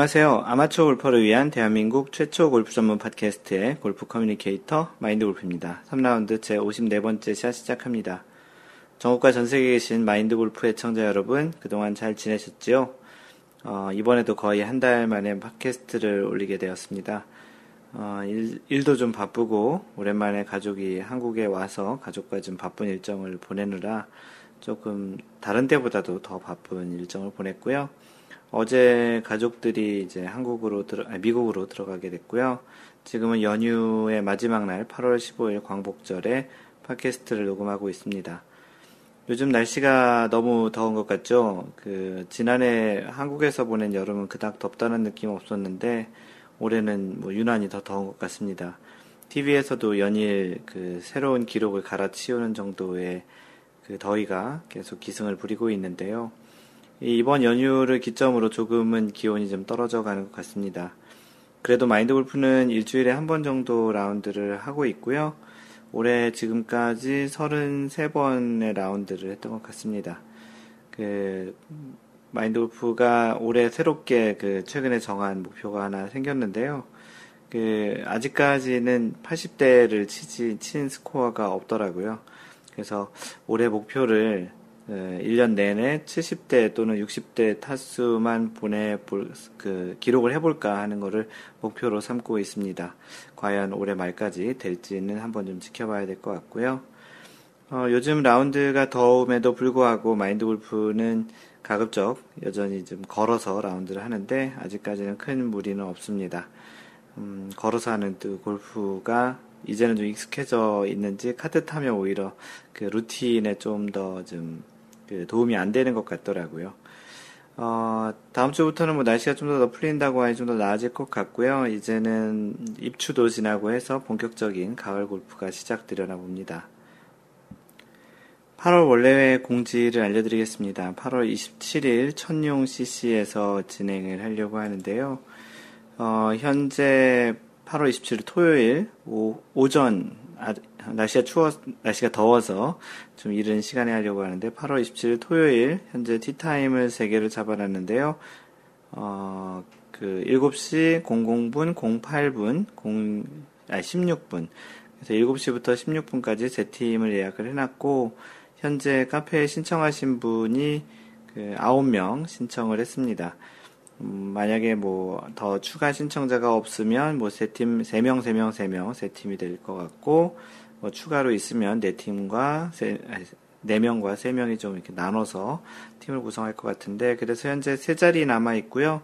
안녕하세요. 아마추어 골퍼를 위한 대한민국 최초 골프 전문 팟캐스트의 골프 communicator 마인드 골프입니다. 3라운드 제 54번째 샷 시작합니다. 전국과 전 세계에 계신 마인드 골프 애청자 여러분, 그동안 잘 지내셨지요? 어, 이번에도 거의 한 달 만에 팟캐스트를 올리게 되었습니다. 어, 일, 도좀 바쁘고, 오랜만에 가족이 한국에 와서 가족과 좀 바쁜 일정을 보내느라 조금 다른 때보다도 더 바쁜 일정을 보냈고요. 어제 가족들이 이제 한국으로 들어, 아니, 미국으로 들어가게 됐고요. 지금은 연휴의 마지막 날 8월 15일 광복절에 팟캐스트를 녹음하고 있습니다. 요즘 날씨가 너무 더운 것 같죠? 그, 지난해 한국에서 보낸 여름은 그닥 덥다는 느낌 없었는데, 올해는 뭐 유난히 더 더운 것 같습니다. TV에서도 연일 그 새로운 기록을 갈아치우는 정도의 그 더위가 계속 기승을 부리고 있는데요. 이번 연휴를 기점으로 조금은 기온이 좀 떨어져 가는 것 같습니다. 그래도 마인드 골프는 일주일에 한 번 정도 라운드를 하고 있고요. 올해 지금까지 33번의 라운드를 했던 것 같습니다. 그, 마인드 골프가 올해 새롭게 그 최근에 정한 목표가 하나 생겼는데요. 그, 아직까지는 80대를 치지, 친 스코어가 없더라고요. 그래서 올해 목표를 1년 내내 70대 또는 60대 타수만 보내볼, 그, 기록을 해볼까 하는 것을 목표로 삼고 있습니다. 과연 올해 말까지 될지는 한번 좀 지켜봐야 될 것 같고요. 어, 요즘 라운드가 더움에도 불구하고 마인드 골프는 가급적 여전히 좀 걸어서 라운드를 하는데 아직까지는 큰 무리는 없습니다. 음, 걸어서 하는 또 골프가 이제는 좀 익숙해져 있는지 카드 타면 오히려 그 루틴에 좀 더좀 그 도움이 안 되는 것 같더라고요. 어, 다음 주부터는 뭐 날씨가 좀 더 풀린다고 하니 좀 더 나아질 것 같고요. 이제는 입추도 지나고 해서 본격적인 가을 골프가 시작되려나 봅니다. 8월 원래회 공지를 알려드리겠습니다. 8월 27일 천용 CC에서 진행을 하려고 하는데요. 어, 현재 8월 27일 토요일 오, 오전 아, 날씨가 추워, 날씨가 더워서 좀 이른 시간에 하려고 하는데 8월 27일 토요일 현재 티타임을 3개를 잡아놨는데요. 어, 그 7시 00분, 08분, 0, 아 16분. 그래서 7시부터 16분까지 세 팀을 예약을 해놨고 현재 카페에 신청하신 분이 그 9명 신청을 했습니다. 음, 만약에 뭐 더 추가 신청자가 없으면 뭐 세 팀, 세 명, 세 명, 세 명, 세 팀이 될 것 같고, 뭐 추가로 있으면 네 팀과 세, 네 명과 세 명이 좀 이렇게 나눠서 팀을 구성할 것 같은데, 그래서 현재 세 자리 남아 있고요.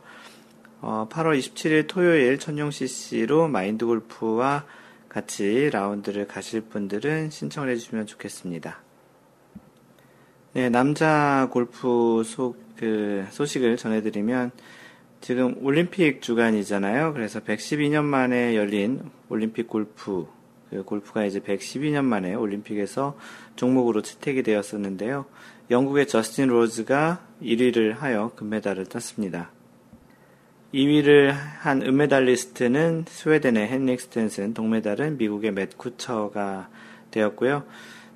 어, 8월 27일 토요일 천용 CC로 마인드 골프와 같이 라운드를 가실 분들은 신청을 해주시면 좋겠습니다. 네, 남자 골프 소, 그 소식을 전해드리면, 지금 올림픽 주간이잖아요. 그래서 112년 만에 열린 올림픽 골프, 그 골프가 이제 112년 만에 올림픽에서 종목으로 채택이 되었었는데요. 영국의 저스틴 로즈가 1위를 하여 금메달을 땄습니다. 2위를 한 은메달리스트는 스웨덴의 헨릭 스텐슨, 동메달은 미국의 맷 쿠처가 되었고요.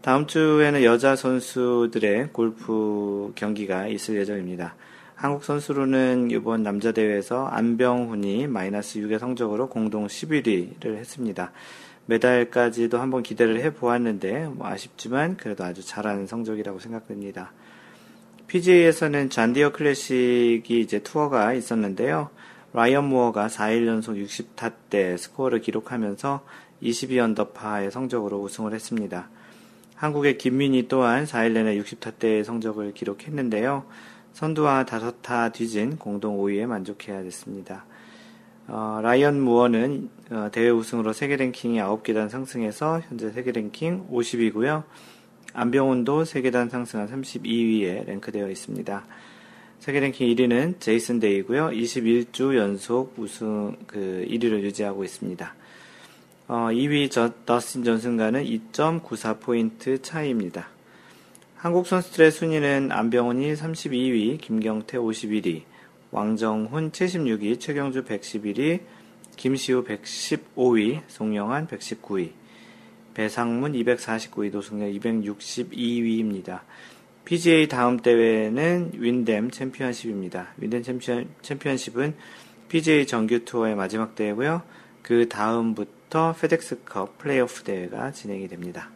다음 주에는 여자 선수들의 골프 경기가 있을 예정입니다. 한국 선수로는 이번 남자 대회에서 안병훈이 마이너스 6의 성적으로 공동 11위를 했습니다. 메달까지도 한번 기대를 해 보았는데 뭐 아쉽지만 그래도 아주 잘하는 성적이라고 생각됩니다. PGA에서는 잔디어 클래식이 이제 투어가 있었는데요. 라이언 무어가 4일 연속 60타 때 스코어를 기록하면서 22 언더파의 성적으로 우승을 했습니다. 한국의 김민휘 또한 4일 내내 60타 대의 성적을 기록했는데요. 선두와 다섯 타 뒤진 공동 5위에 만족해야 됐습니다. 어, 라이언 무어는 어, 대회 우승으로 세계 랭킹이 9계단 상승해서 현재 세계 랭킹 50위고요. 안병훈도 세 계단 상승한 32위에 랭크되어 있습니다. 세계 랭킹 1위는 제이슨 데이고요. 21주 연속 우승 그 1위를 유지하고 있습니다. 어, 2위 저, 더스틴 존슨과는 2.94 포인트 차이입니다. 한국 선수들의 순위는 안병훈이 32위, 김경태 51위, 왕정훈 76위, 최경주 111위, 김시우 115위, 송영환 119위, 배상문 249위, 노승열 262위입니다. PGA 다음 대회는 윈댐 챔피언십입니다. 윈댐 챔피언, 챔피언십은 PGA 정규 투어의 마지막 대회고요. 그 다음부터 페덱스컵 플레이오프 대회가 진행이 됩니다.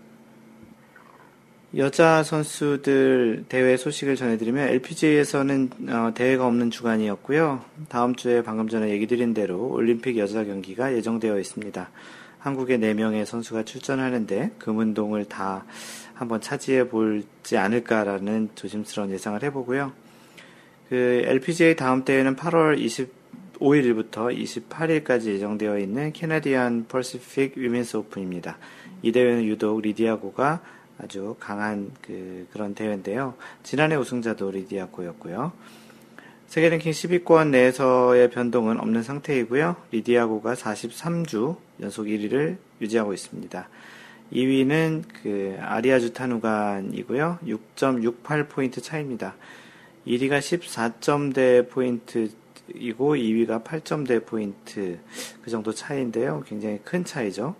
여자 선수들 대회 소식을 전해드리면 LPGA에서는 어, 대회가 없는 주간이었고요. 다음 주에 방금 전에 얘기 드린 대로 올림픽 여자 경기가 예정되어 있습니다. 한국의 4명의 선수가 출전하는데 금운동을 다 한번 차지해 볼지 않을까라는 조심스러운 예상을 해보고요. 그 LPGA 다음 대회는 8월 25일부터 28일까지 예정되어 있는 캐나디안 퍼시픽 Women's 오픈입니다. 이 대회는 유독 리디아고가 아주 강한 그, 그런 대회인데요. 지난해 우승자도 리디아고였고요. 세계 랭킹 10위권 내에서의 변동은 없는 상태이고요. 리디아고가 43주 연속 1위를 유지하고 있습니다. 2위는 그 아리야 주타누간이고요. 6.68포인트 차입니다. 1위가 14점대 포인트이고 2위가 8점대 포인트 그 정도 차이인데요. 굉장히 큰 차이죠.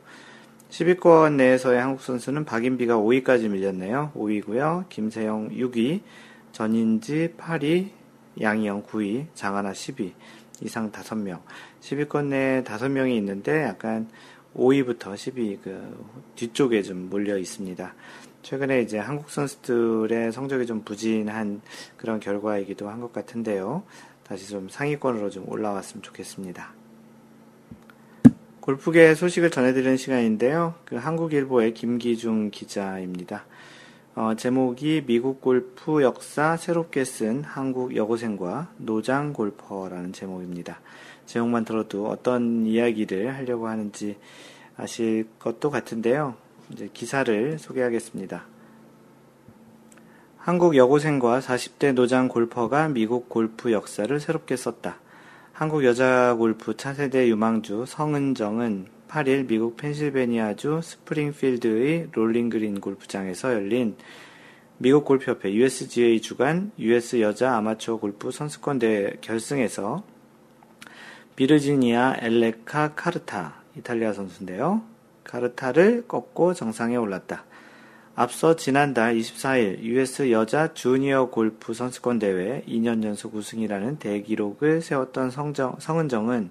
10위권 내에서의 한국 선수는 박인비가 5위까지 밀렸네요. 5위고요. 김세영 6위, 전인지 8위, 양희영 9위, 장하나 10위 이상 5명. 10위권 내에 5명이 있는데 약간 5위부터 10위 그 뒤쪽에 좀 몰려 있습니다. 최근에 이제 한국 선수들의 성적이 좀 부진한 그런 결과이기도 한 것 같은데요. 다시 좀 상위권으로 좀 올라왔으면 좋겠습니다. 골프계 소식을 전해드리는 시간인데요. 그 한국일보의 김기중 기자입니다. 어, 제목이 미국 골프 역사 새롭게 쓴 한국 여고생과 노장 골퍼라는 제목입니다. 제목만 들어도 어떤 이야기를 하려고 하는지 아실 것도 같은데요. 이제 기사를 소개하겠습니다. 한국 여고생과 40대 노장 골퍼가 미국 골프 역사를 새롭게 썼다. 한국 여자 골프 차세대 유망주 성은정은 8일 미국 펜실베니아주 스프링필드의 롤링그린 골프장에서 열린 미국 골프협회 USGA 주간 US 여자 아마추어 골프 선수권 대회 결승에서 비르지니아 엘레카 카르타 이탈리아 선수인데요. 카르타를 꺾고 정상에 올랐다. 앞서 지난달 24일 US 여자 주니어 골프 선수권 대회 2년 연속 우승이라는 대기록을 세웠던 성정, 성은정은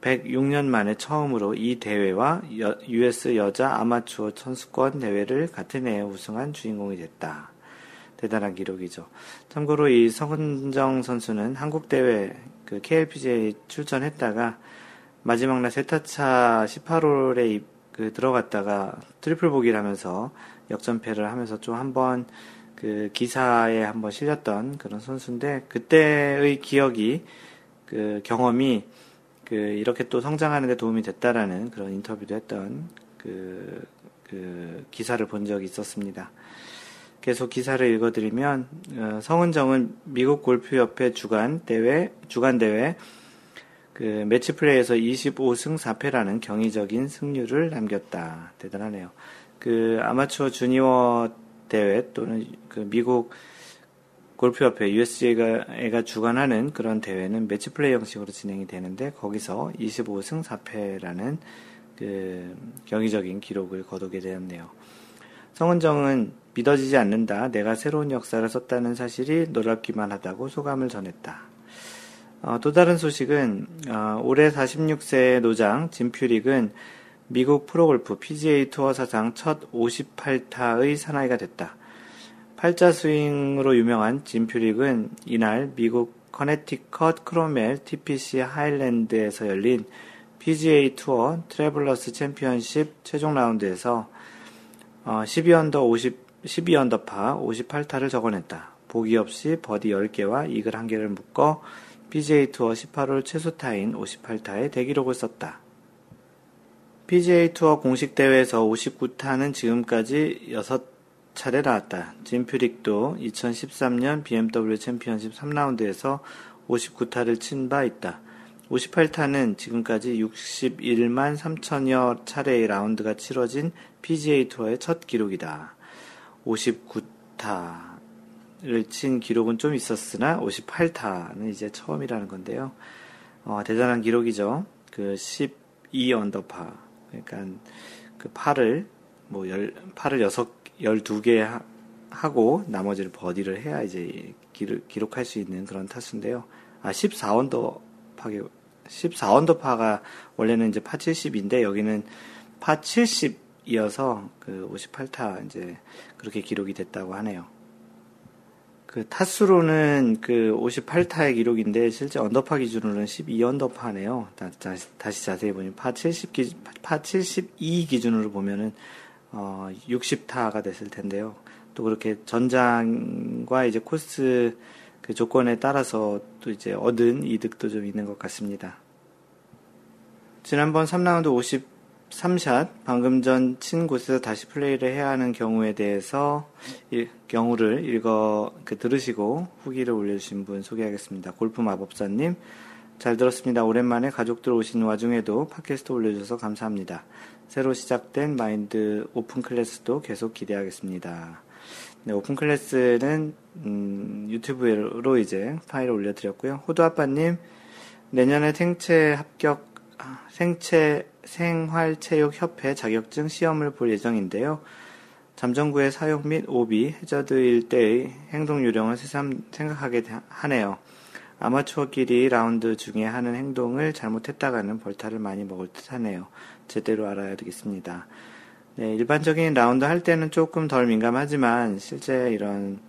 106년 만에 처음으로 이 대회와 여, US 여자 아마추어 선수권 대회를 같은 해에 우승한 주인공이 됐다. 대단한 기록이죠. 참고로 이 성은정 선수는 한국 대회 그 KLPGA 출전했다가 마지막 날 세 타 차 18홀에 그 들어갔다가 트리플 보기를 하면서 역전패를 하면서 좀 한번 그 기사에 한번 실렸던 그런 선수인데 그때의 기억이 그 경험이 그 이렇게 또 성장하는 데 도움이 됐다라는 그런 인터뷰도 했던 그, 그 기사를 본 적이 있었습니다. 계속 기사를 읽어드리면 어, 성은정은 미국 골프협회 주간 대회 주간 대회 그 매치 플레이에서 25승 4패라는 경이적인 승률을 남겼다. 대단하네요. 그 아마추어 주니어 대회 또는 그 미국 골프협회 USGA가 주관하는 그런 대회는 매치 플레이 형식으로 진행이 되는데 거기서 25승 4패라는 그 경이적인 기록을 거두게 되었네요. 성은정은 믿어지지 않는다. 내가 새로운 역사를 썼다는 사실이 놀랍기만 하다고 소감을 전했다. 어, 또 다른 소식은 어, 올해 46세 노장 짐퓨릭은 미국 프로골프 PGA 투어 사상 첫 58타의 사나이가 됐다. 팔자 스윙으로 유명한 짐 퓨릭은 이날 미국 커네티컷 크로멜 TPC 하일랜드에서 열린 PGA 투어 트래블러스 챔피언십 최종 라운드에서 12언더 50, 12언더파 58타를 적어냈다. 보기 없이 버디 10개와 이글 1개를 묶어 PGA 투어 18홀 최소 타인 58타의 대기록을 썼다. PGA 투어 공식 대회에서 59타는 지금까지 6차례 나왔다. 짐 퓨릭도 2013년 BMW 챔피언십 3라운드에서 59타를 친 바 있다. 58타는 지금까지 61만 3천여 차례의 라운드가 치러진 PGA 투어의 첫 기록이다. 59타를 친 기록은 좀 있었으나 58타는 이제 처음이라는 건데요. 어, 대단한 기록이죠. 그 12 언더파. 그러니까 그 팔을 뭐 열, 팔을 여섯, 열두 개 하고 나머지를 버디를 해야 이제 기록, 기록할 수 있는 그런 타수인데요. 아, 14언더파 그게 14 언더파가 원래는 이제 파 70인데 여기는 파 70이어서 그 58타 이제 그렇게 기록이 됐다고 하네요. 그 타수로는 그 58타의 기록인데 실제 언더파 기준으로는 12 언더파네요. 다, 시 자세히 보니 파 70, 기, 파 72 기준으로 보면은 어 60타가 됐을 텐데요. 또 그렇게 전장과 이제 코스 그 조건에 따라서 또 이제 얻은 이득도 좀 있는 것 같습니다. 지난번 3라운드 53샷 방금 전 친 곳에서 다시 플레이를 해야 하는 경우에 대해서 일, 경우를 읽어 그 들으시고 후기를 올려주신 분 소개하겠습니다. 골프 마법사님 잘 들었습니다. 오랜만에 가족들 오신 와중에도 팟캐스트 올려주셔서 감사합니다. 새로 시작된 마인드 open class도 계속 기대하겠습니다. 네, open class는 음, 유튜브로 이제 파일을 올려드렸고요. 호두 아빠님 내년에 생체 합격 아, 생체 생활체육협회 자격증 시험을 볼 예정인데요. 잠정구의 사용 및 오비, 해저드일 때의 행동 요령을 새삼 생각하게 하네요. 아마추어끼리 라운드 중에 하는 행동을 잘못했다가는 벌타를 많이 먹을 듯 하네요. 제대로 알아야 되겠습니다. 네, 일반적인 라운드 할 때는 조금 덜 민감하지만 실제 이런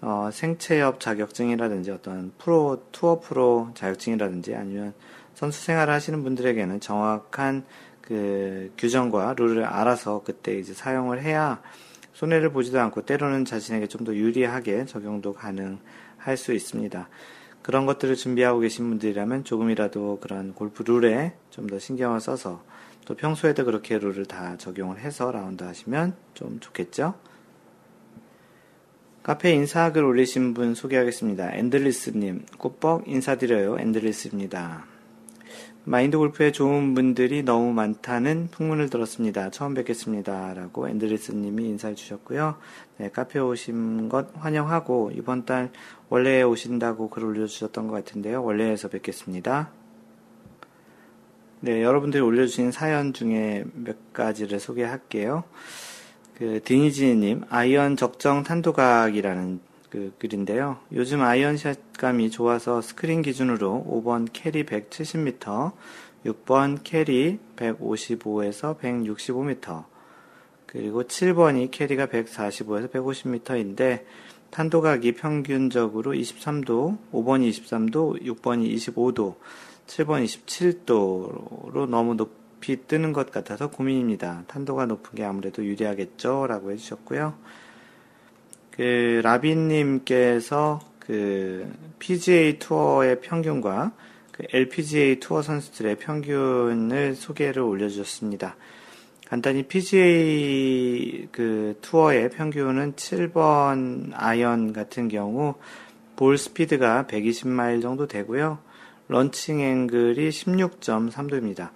어, 생체협 자격증이라든지 어떤 프로 투어 프로 자격증이라든지 아니면 선수 생활을 하시는 분들에게는 정확한 그 규정과 룰을 알아서 그때 이제 사용을 해야 손해를 보지도 않고 때로는 자신에게 좀 더 유리하게 적용도 가능할 수 있습니다. 그런 것들을 준비하고 계신 분들이라면 조금이라도 그런 골프 룰에 좀 더 신경을 써서 또 평소에도 그렇게 룰을 다 적용을 해서 라운드 하시면 좀 좋겠죠? 카페 인사글 올리신 분 소개하겠습니다. 앤들리스님, 꾸뻑 인사드려요. 앤들리스입니다. 마인드 골프에 좋은 분들이 너무 많다는 풍문을 들었습니다. 처음 뵙겠습니다. 라고 앤들리스님이 인사해 주셨고요. 네, 카페 오신 것 환영하고 이번 달 월례에 오신다고 글 올려주셨던 것 같은데요. 월례에서 뵙겠습니다. 네, 여러분들이 올려주신 사연 중에 몇 가지를 소개할게요. 그, 디니지님, 아이언 적정 탄도각이라는 그 글인데요. 요즘 아이언샷감이 좋아서 스크린 기준으로 5번 carry 170m, 6번 carry 155에서 165m, 그리고 7번이 carry가 145에서 150m인데, 탄도각이 평균적으로 23도, 5번이 23도, 6번이 25도, 7번 27도로 너무 높이 뜨는 것 같아서 고민입니다. 탄도가 높은 게 아무래도 유리하겠죠? 라고 해주셨고요. 그, 라빈님께서 그, PGA 투어의 평균과 그 LPGA 투어 선수들의 평균을 소개를 올려주셨습니다. 간단히 PGA 그 투어의 평균은 7번 아이언 같은 경우 볼 스피드가 120마일 정도 되고요. launching angle이 16.3도입니다.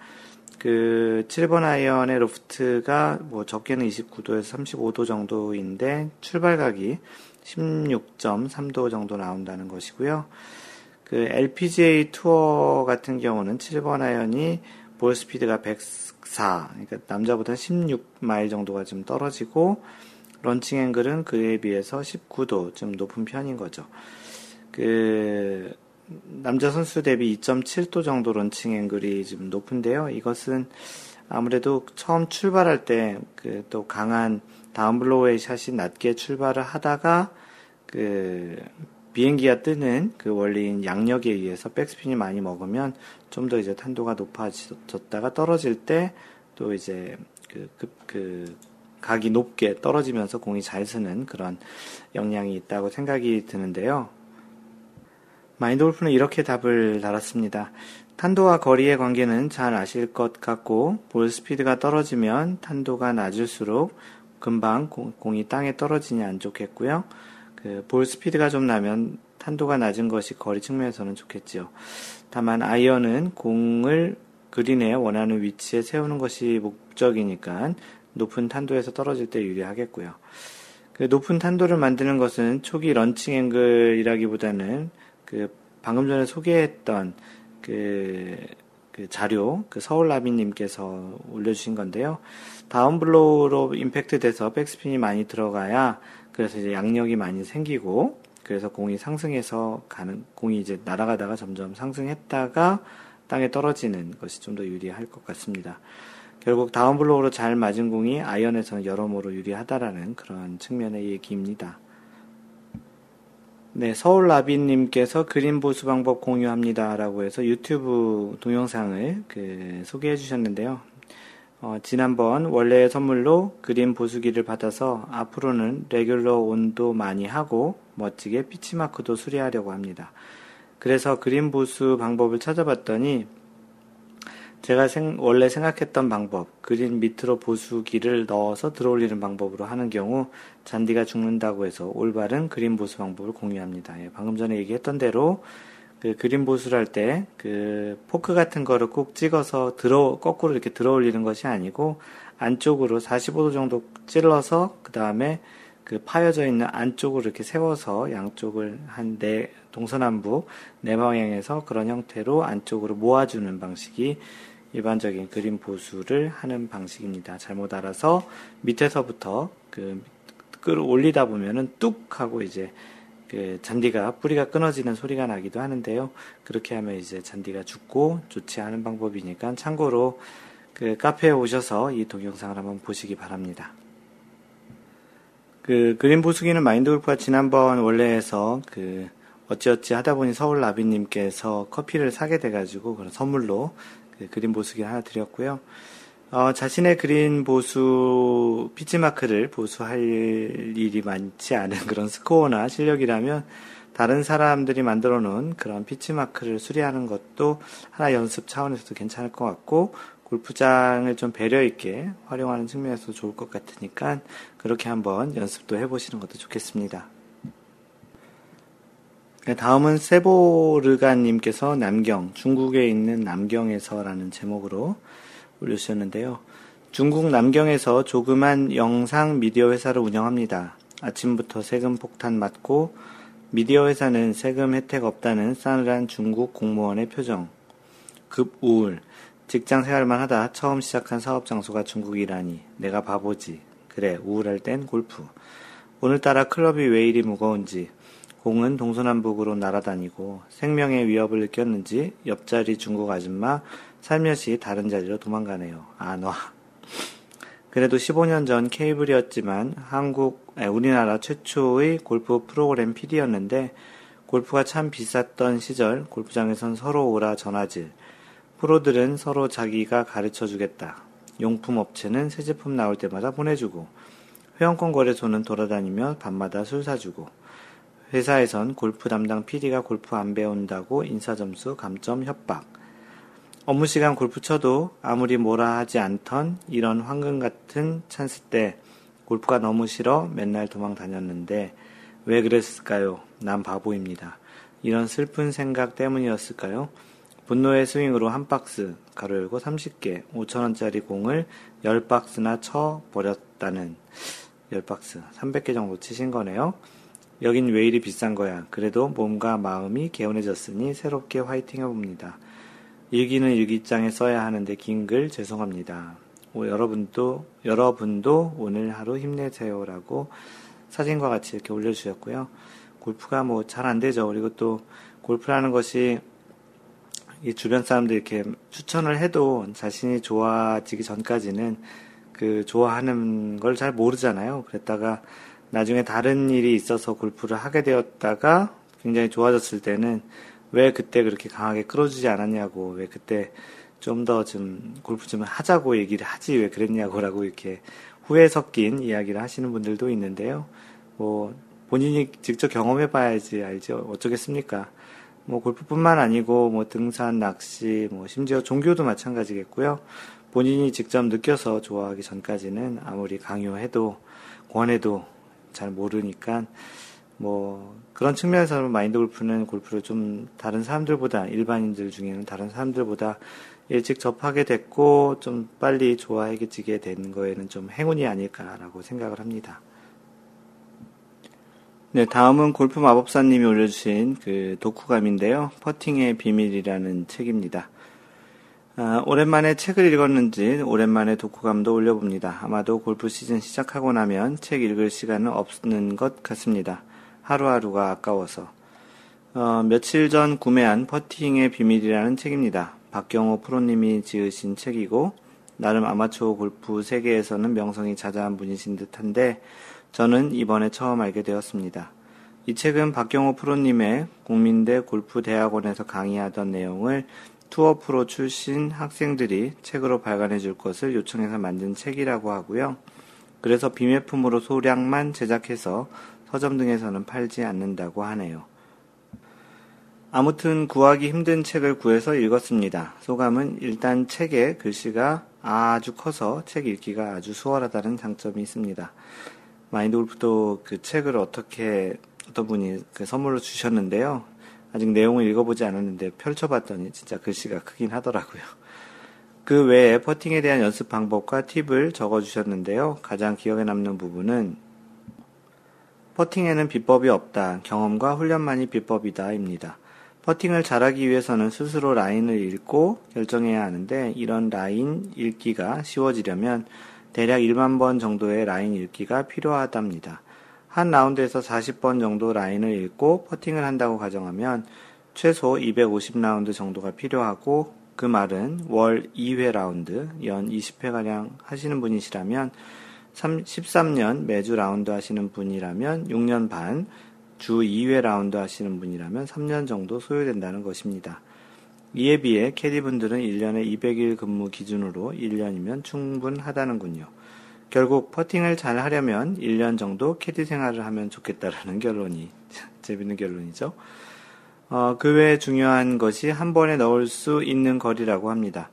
그 7번 아이언의 로프트가 뭐 적게는 29도에서 35도 정도인데 출발각이 16.3도 정도 나온다는 것이고요. 그 LPGA 투어 같은 경우는 7번 아이언이 볼 스피드가 104, 그러니까 남자보다 16마일 정도가 좀 떨어지고 launching angle은 그에 비해서 19도 좀 높은 편인 거죠. 그 남자 선수 대비 2.7도 정도 launching angle이 좀 높은데요. 이것은 아무래도 처음 출발할 때 그 또 강한 down blow의 샷이 낮게 출발을 하다가 그 비행기가 뜨는 그 원리인 양력에 의해서 백스핀이 많이 먹으면 좀 더 이제 탄도가 높아졌다가 떨어질 때 또 이제 그, 그, 그 각이 높게 떨어지면서 공이 잘 쓰는 그런 영향이 있다고 생각이 드는데요. 마인드 골프는 이렇게 답을 달았습니다. 탄도와 거리의 관계는 잘 아실 것 같고 볼 스피드가 떨어지면 탄도가 낮을수록 금방 공, 이 땅에 떨어지니 안 좋겠고요. 그 볼 스피드가 좀 나면 탄도가 낮은 것이 거리 측면에서는 좋겠지요. 다만 아이언은 공을 그린에 원하는 위치에 세우는 것이 목적이니까 높은 탄도에서 떨어질 때 유리하겠고요. 그 높은 탄도를 만드는 것은 초기 launching angle이라기보다는 그 방금 전에 소개했던 그, 그 자료, 그 서울나비님께서 올려주신 건데요. down blow로 임팩트 돼서 백스핀이 많이 들어가야 그래서 이제 양력이 많이 생기고 그래서 공이 상승해서 가는 공이 이제 날아가다가 점점 상승했다가 땅에 떨어지는 것이 좀 더 유리할 것 같습니다. 결국 down blow로 잘 맞은 공이 아이언에서는 여러모로 유리하다라는 그런 측면의 얘기입니다. 네, 서울 나비님께서 그린 보수 방법 공유합니다라고 해서 유튜브 동영상을 그 소개해 주셨는데요. 어, 지난번 월례회 선물로 그린 보수기를 받아서 앞으로는 regular on도 많이 하고 멋지게 pitch mark도 수리하려고 합니다. 그래서 그림 보수 방법을 찾아봤더니 제가 생, 원래 생각했던 방법, 그린 밑으로 보수기를 넣어서 들어올리는 방법으로 하는 경우 잔디가 죽는다고 해서 올바른 그린 보수 방법을 공유합니다. 예, 방금 전에 얘기했던 대로 그 그린 보수를 할 때 그 포크 같은 거를 꼭 찍어서 들어 거꾸로 이렇게 들어올리는 것이 아니고 안쪽으로 45도 정도 찔러서 그 다음에 그 파여져 있는 안쪽으로 이렇게 세워서 양쪽을 한 네 동서남북 네 방향에서 그런 형태로 안쪽으로 모아주는 방식이 일반적인 그림 보수를 하는 방식입니다. 잘못 알아서 밑에서부터 그 끌어올리다 보면은 뚝 하고 이제 그 잔디가 뿌리가 끊어지는 소리가 나기도 하는데요. 그렇게 하면 이제 잔디가 죽고 좋지 않은 방법이니까 참고로 그 카페에 오셔서 이 동영상을 한번 보시기 바랍니다. 그 그린 보수기는 마인드 골프가 지난번 월례회에서 그 어찌어찌 하다 보니 서울 나비님께서 커피를 사게 돼가지고 그런 선물로 그 그린 보수기 하나 드렸고요. 어, 자신의 그린 보수 pitch mark를 보수할 일이 많지 않은 그런 스코어나 실력이라면 다른 사람들이 만들어 놓은 그런 pitch mark를 수리하는 것도 하나 연습 차원에서도 괜찮을 것 같고 골프장을 좀 배려 있게 활용하는 측면에서 좋을 것 같으니까 그렇게 한번 연습도 해보시는 것도 좋겠습니다. 네, 다음은 세보르가님께서 남경, 중국에 있는 남경에서라는 제목으로 올려주셨는데요. 중국 남경에서 조그만 영상 미디어 회사를 운영합니다. 아침부터 세금 폭탄 맞고 미디어 회사는 세금 혜택 없다는 싸늘한 중국 공무원의 표정. 급 우울. 직장 생활만 하다 처음 시작한 사업 장소가 중국이라니 내가 바보지. 그래 우울할 땐 골프. 오늘따라 클럽이 왜 이리 무거운지 공은 동서남북으로 날아다니고 생명의 위협을 느꼈는지 옆자리 중국 아줌마 살며시 다른 자리로 도망가네요. 아, 놔. 그래도 15년 전 케이블이었지만 한국, 아니, 우리나라 최초의 골프 프로그램 PD였는데 골프가 참 비쌌던 시절 골프장에선 서로 오라 전화질. 프로들은 서로 자기가 가르쳐 주겠다. 용품 업체는 새 제품 나올 때마다 보내주고 회원권 거래소는 돌아다니며 밤마다 술 사주고 회사에선 골프 담당 PD가 골프 안 배운다고 인사점수 감점 협박. 업무 시간 골프 쳐도 아무리 뭐라 하지 않던 이런 황금 같은 찬스 때 골프가 너무 싫어 맨날 도망 다녔는데 왜 그랬을까요? 난 바보입니다. 이런 슬픈 생각 때문이었을까요? 분노의 스윙으로 한 박스, 가로 열고 30개, 5천원짜리 공을 10박스나 쳐 버렸다는 10박스, 300개 정도 치신 거네요. 여긴 왜 이리 비싼 거야. 그래도 몸과 마음이 개운해졌으니 새롭게 화이팅 해봅니다. 일기는 일기장에 써야 하는데 긴 글 죄송합니다. 오, 여러분도, 여러분도 오늘 하루 힘내세요라고 사진과 같이 이렇게 올려주셨고요. 골프가 뭐 잘 안 되죠. 그리고 또 골프라는 것이 이 주변 사람들 이렇게 추천을 해도 자신이 좋아지기 전까지는 그 좋아하는 걸 잘 모르잖아요. 그랬다가 나중에 다른 일이 있어서 골프를 하게 되었다가 굉장히 좋아졌을 때는 왜 그때 그렇게 강하게 끌어주지 않았냐고, 왜 그때 좀더좀 골프 좀 하자고 얘기를 하지 왜 그랬냐고라고 이렇게 후회 섞인 이야기를 하시는 분들도 있는데요. 뭐 본인이 직접 경험해 봐야지 알죠. 어쩌겠습니까? 뭐 골프뿐만 아니고 뭐 등산, 낚시, 뭐 심지어 종교도 마찬가지겠고요. 본인이 직접 느껴서 좋아하기 전까지는 아무리 강요해도 권해도 잘 모르니까 뭐 그런 측면에서는 마인드 골프는 골프를 좀 다른 사람들보다 일반인들 중에는 다른 사람들보다 일찍 접하게 됐고 좀 빨리 좋아해지게 된 거에는 좀 행운이 아닐까라고 생각을 합니다. 네, 다음은 골프 마법사님이 올려주신 그 독후감인데요. 퍼팅의 비밀이라는 책입니다. 아, 오랜만에 책을 읽었는지 오랜만에 독후감도 올려봅니다. 아마도 골프 시즌 시작하고 나면 책 읽을 시간은 없는 것 같습니다. 하루하루가 아까워서. 어, 며칠 전 구매한 퍼팅의 비밀이라는 책입니다. 박경호 프로님이 지으신 책이고 나름 아마추어 골프 세계에서는 명성이 자자한 분이신 듯한데 저는 이번에 처음 알게 되었습니다. 이 책은 박경호 프로님의 국민대 골프대학원에서 강의하던 내용을 투어 프로 출신 학생들이 책으로 발간해 줄 것을 요청해서 만든 책이라고 하고요. 그래서 비매품으로 소량만 제작해서 서점 등에서는 팔지 않는다고 하네요. 아무튼 구하기 힘든 책을 구해서 읽었습니다. 소감은 일단 책에 글씨가 아주 커서 책 읽기가 아주 수월하다는 장점이 있습니다. 마인드 골프도 그 책을 어떻게 어떤 분이 그 선물로 주셨는데요. 아직 내용을 읽어보지 않았는데 펼쳐봤더니 진짜 글씨가 크긴 하더라고요. 그 외에 퍼팅에 대한 연습 방법과 팁을 적어주셨는데요. 가장 기억에 남는 부분은 퍼팅에는 비법이 없다. 경험과 훈련만이 비법이다입니다. 퍼팅을 잘하기 위해서는 스스로 라인을 읽고 결정해야 하는데 이런 라인 읽기가 쉬워지려면 대략 1만 번 정도의 라인 읽기가 필요하답니다. 한 라운드에서 40번 정도 라인을 읽고 퍼팅을 한다고 가정하면 최소 250라운드 정도가 필요하고 그 말은 월 2회 라운드, 연 20회가량 하시는 분이시라면 13년 매주 라운드 하시는 분이라면 6년 반, 주 2회 라운드 하시는 분이라면 3년 정도 소요된다는 것입니다. 이에 비해 캐디분들은 1년에 200일 근무 기준으로 1년이면 충분하다는군요. 결국 퍼팅을 잘 하려면 1년 정도 캐디 생활을 하면 좋겠다라는 결론이 재밌는 결론이죠. 어, 그 외에 중요한 것이 한 번에 넣을 수 있는 거리라고 합니다.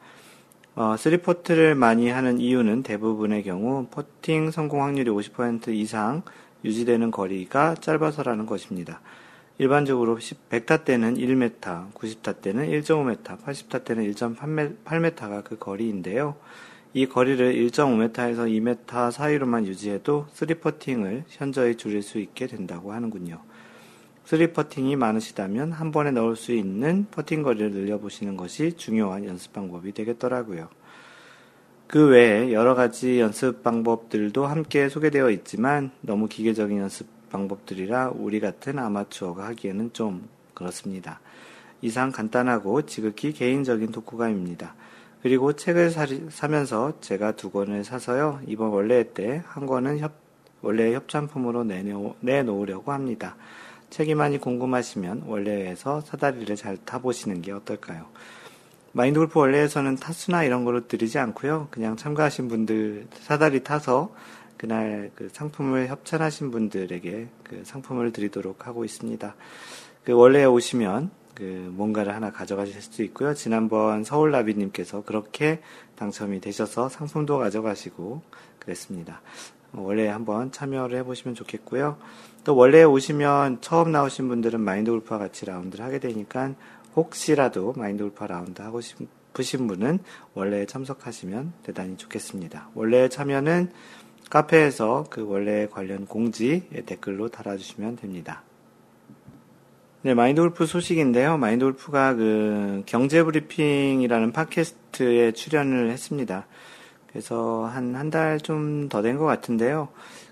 어, 3포트를 많이 하는 이유는 대부분의 경우 퍼팅 성공 확률이 50% 이상 유지되는 거리가 짧아서라는 것입니다. 일반적으로 100타 때는 1m, 90타 때는 1.5m, 80타 때는 1.8m가 그 거리인데요. 이 거리를 1.5m에서 2m 사이로만 유지해도 3퍼팅을 현저히 줄일 수 있게 된다고 하는군요. 3퍼팅이 많으시다면 한 번에 넣을 수 있는 퍼팅 거리를 늘려보시는 것이 중요한 연습 방법이 되겠더라고요. 그 외에 여러 가지 연습 방법들도 함께 소개되어 있지만 너무 기계적인 연습 방법들이라 우리 같은 아마추어가 하기에는 좀 그렇습니다. 이상 간단하고 지극히 개인적인 독후감입니다. 그리고 책을 사, 면서 제가 두 권을 사서요. 이번 원래 때한 권은 협, 원래 협찬품으로 내놓, 내놓으려고 합니다. 책이 많이 궁금하시면 원래에서 사다리를 잘 타보시는 게 어떨까요? 마인드 골프 원래에서는 타수나 이런 거를 드리지 않고요. 그냥 참가하신 분들 사다리 타서 그날 그 상품을 협찬하신 분들에게 그 상품을 드리도록 하고 있습니다. 그 원래에 오시면 그 뭔가를 하나 가져가실 수도 있고요. 지난번 서울나비님께서 그렇게 당첨이 되셔서 상품도 가져가시고 그랬습니다. 원래 한번 참여를 해보시면 좋겠고요. 또 원래 오시면 처음 나오신 분들은 마인드 골프와 같이 라운드를 하게 되니까 혹시라도 마인드 골프 라운드 하고 싶으신 분은 원래에 참석하시면 대단히 좋겠습니다. 월례회 참여는 카페에서 그 월례회 관련 공지에 댓글로 달아주시면 됩니다. 네, 마인드 골프 소식인데요. 마인드 골프가 그 경제 브리핑이라는 팟캐스트에 출연을 했습니다. 그래서 한, 한 달 좀 더 된 것 같은데요.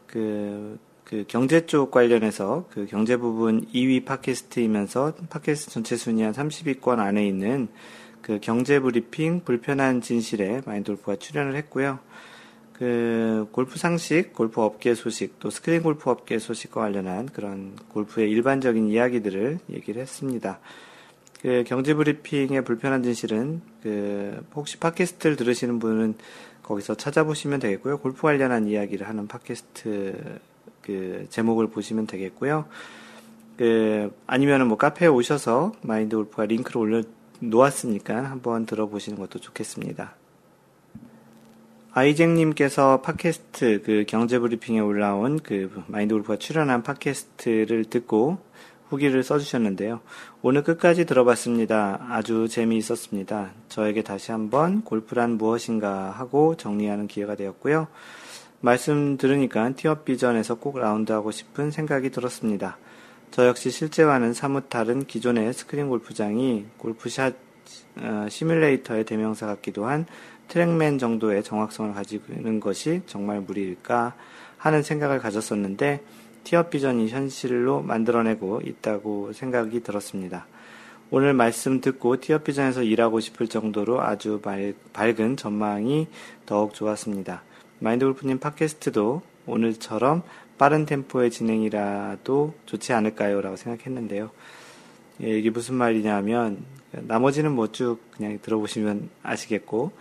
그, 그 경제 쪽 관련해서 그 경제 부분 2위 팟캐스트이면서 팟캐스트 전체 순위 한 30위권 안에 있는 그 경제 브리핑 불편한 진실에 마인드 골프가 출연을 했고요. 그 골프 상식, 골프 업계 소식, 또 스크린 골프 업계 소식과 관련한 그런 골프의 일반적인 이야기들을 얘기를 했습니다. 그 경제 브리핑의 불편한 진실은 그 혹시 팟캐스트를 들으시는 분은 거기서 찾아보시면 되겠고요. 골프 관련한 이야기를 하는 팟캐스트 그 제목을 보시면 되겠고요. 그 아니면은 뭐 카페에 오셔서 마인드 골프가 링크를 올려 놓았으니까 한번 들어보시는 것도 좋겠습니다. 아이잭님께서 팟캐스트 그 경제 브리핑에 올라온 그 마인드 골프가 출연한 팟캐스트를 듣고 후기를 써주셨는데요. 오늘 끝까지 들어봤습니다. 아주 재미있었습니다. 저에게 다시 한번 골프란 무엇인가 하고 정리하는 기회가 되었고요. 말씀 들으니까 티업 비전에서 꼭 라운드하고 싶은 생각이 들었습니다. 저 역시 실제와는 사뭇 다른 기존의 스크린 골프장이 골프샷 어, 시뮬레이터의 대명사 같기도 한 트랙맨 정도의 정확성을 가지고 있는 것이 정말 무리일까 하는 생각을 가졌었는데 티업 비전이 현실로 만들어내고 있다고 생각이 들었습니다. 오늘 말씀 듣고 티업 비전에서 일하고 싶을 정도로 아주 말, 밝은 전망이 더욱 좋았습니다. 마인드 골프님 팟캐스트도 오늘처럼 빠른 템포의 진행이라도 좋지 않을까요? 라고 생각했는데요. 예, 이게 무슨 말이냐면, 나머지는 뭐 쭉 그냥 들어보시면 아시겠고,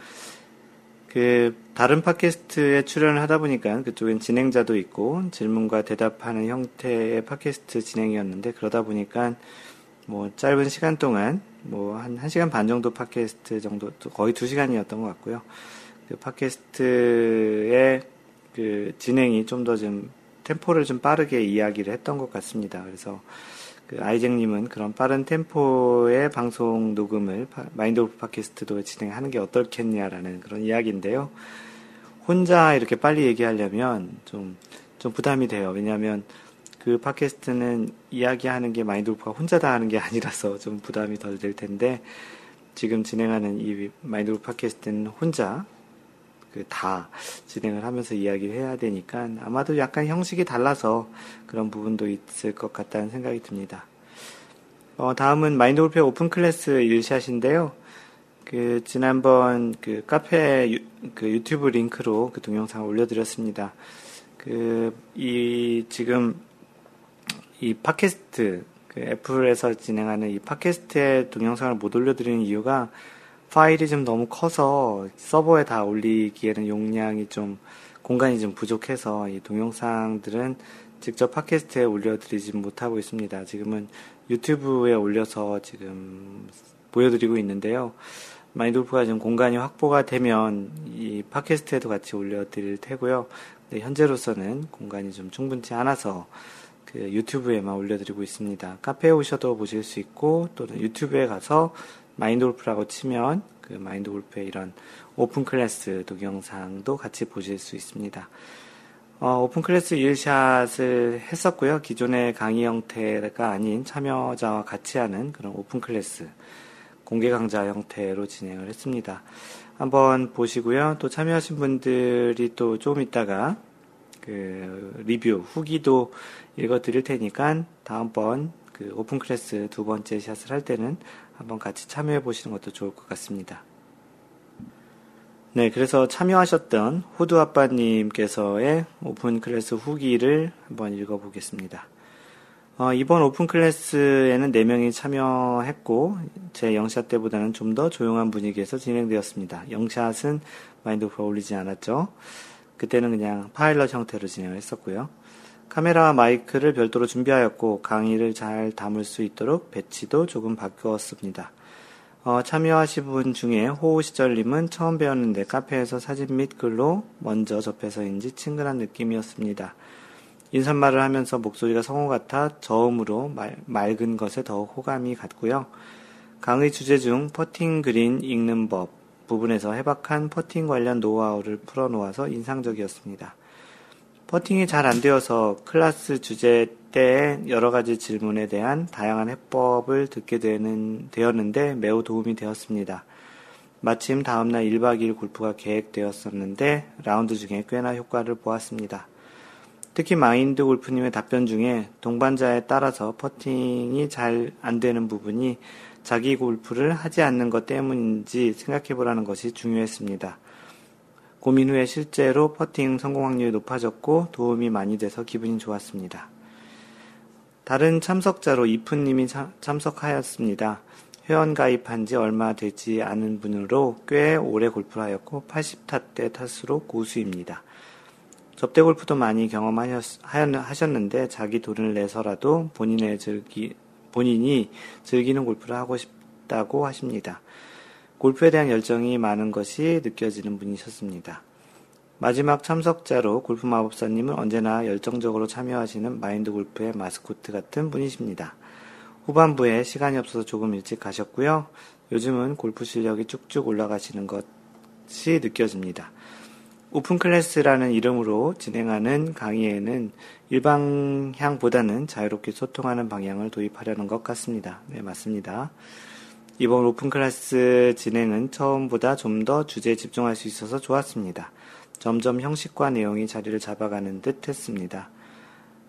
그, 다른 팟캐스트에 출연을 하다 보니까 그쪽엔 진행자도 있고, 질문과 대답하는 형태의 팟캐스트 진행이었는데, 그러다 보니까 뭐 짧은 시간 동안, 뭐 한, 한 시간 반 정도 팟캐스트 정도, 거의 두 시간이었던 것 같고요. 그 팟캐스트의 그 진행이 좀 더좀 템포를 좀 빠르게 이야기를 했던 것 같습니다. 그래서 그 아이잭님은 그런 빠른 템포의 방송 녹음을 마인드 골프 팟캐스트도 진행하는 게 어떻겠냐라는 그런 이야기인데요. 혼자 이렇게 빨리 얘기하려면 좀, 좀 부담이 돼요. 왜냐하면 그 팟캐스트는 이야기하는 게 마인드 골프가 혼자 다 하는 게 아니라서 좀 부담이 덜 될 텐데 지금 진행하는 이 마인드 골프 팟캐스트는 혼자 그 다 진행을 하면서 이야기를 해야 되니까 아마도 약간 형식이 달라서 그런 부분도 있을 것 같다는 생각이 듭니다. 어, 다음은 마인드 골프의 open class 일샷인데요. 그 지난번 그 카페 유, 그 유튜브 링크로 그 동영상을 올려드렸습니다. 그 이 지금 이 팟캐스트 그 애플에서 진행하는 이 팟캐스트의 동영상을 못 올려드리는 이유가 파일이 좀 너무 커서 서버에 다 올리기에는 용량이 좀 공간이 좀 부족해서 이 동영상들은 직접 팟캐스트에 올려드리지 못하고 있습니다. 지금은 유튜브에 올려서 지금 보여드리고 있는데요. 마인돌프가 좀 공간이 확보가 되면 이 팟캐스트에도 같이 올려드릴 테고요. 네, 현재로서는 공간이 좀 충분치 않아서 그 유튜브에만 올려드리고 있습니다. 카페에 오셔도 보실 수 있고 또는 유튜브에 가서 마인드 골프라고 치면 그 마인드 골프의 이런 오픈 클래스 동영상도 같이 보실 수 있습니다. 어, 오픈 클래스 1샷을 했었고요. 기존의 강의 형태가 아닌 참여자와 같이 하는 그런 오픈 클래스 공개 강좌 형태로 진행을 했습니다. 한번 보시고요. 또 참여하신 분들이 또 좀 있다가 그 리뷰 후기도 읽어 드릴 테니까 다음번 그 오픈 클래스 두 번째 샷을 할 때는 한번 같이 참여해 보시는 것도 좋을 것 같습니다. 네, 그래서 참여하셨던 호두 아빠님께서의 오픈 클래스 후기를 한번 읽어보겠습니다. 어, 이번 오픈 클래스에는 4명이 참여했고, 제 영샷 때보다는 좀 더 조용한 분위기에서 진행되었습니다. 영샷은 마인드골프가 올리지 않았죠. 그때는 그냥 파일럿 형태로 진행을 했었고요. 카메라와 마이크를 별도로 준비하였고 강의를 잘 담을 수 있도록 배치도 조금 바꾸었습니다. 어, 참여하신 분 중에 호우시절님은 처음 배웠는데 카페에서 사진 및 글로 먼저 접해서인지 친근한 느낌이었습니다. 인사말을 하면서 목소리가 성우 같아 저음으로 말, 맑은 것에 더욱 호감이 갔고요. 강의 주제 중 퍼팅 그린 읽는 법 부분에서 해박한 퍼팅 관련 노하우를 풀어놓아서 인상적이었습니다. 퍼팅이 잘 안 되어서 클래스 주제 때 여러 가지 질문에 대한 다양한 해법을 듣게 되는, 되었는데 매우 도움이 되었습니다. 마침 다음날 1박 2일 골프가 계획되었었는데 라운드 중에 꽤나 효과를 보았습니다. 특히 마인드 골프님의 답변 중에 동반자에 따라서 퍼팅이 잘 안 되는 부분이 자기 골프를 하지 않는 것 때문인지 생각해 보라는 것이 중요했습니다. 고민 후에 실제로 퍼팅 성공 확률이 높아졌고 도움이 많이 돼서 기분이 좋았습니다. 다른 참석자로 이프님이 참석하였습니다. 회원 가입한 지 얼마 되지 않은 분으로 꽤 오래 골프를 하였고 80타 대 타수로 고수입니다. 접대 골프도 많이 경험하셨는데 자기 돈을 내서라도 본인의 즐기, 본인이 즐기는 골프를 하고 싶다고 하십니다. 골프에 대한 열정이 많은 것이 느껴지는 분이셨습니다. 마지막 참석자로 골프 마법사님은 언제나 열정적으로 참여하시는 마인드 골프의 마스코트 같은 분이십니다. 후반부에 시간이 없어서 조금 일찍 가셨고요. 요즘은 골프 실력이 쭉쭉 올라가시는 것이 느껴집니다. 오픈 클래스라는 이름으로 진행하는 강의에는 일방향보다는 자유롭게 소통하는 방향을 도입하려는 것 같습니다. 네, 맞습니다. 이번 오픈 클래스 진행은 처음보다 좀 더 주제에 집중할 수 있어서 좋았습니다. 점점 형식과 내용이 자리를 잡아가는 듯 했습니다.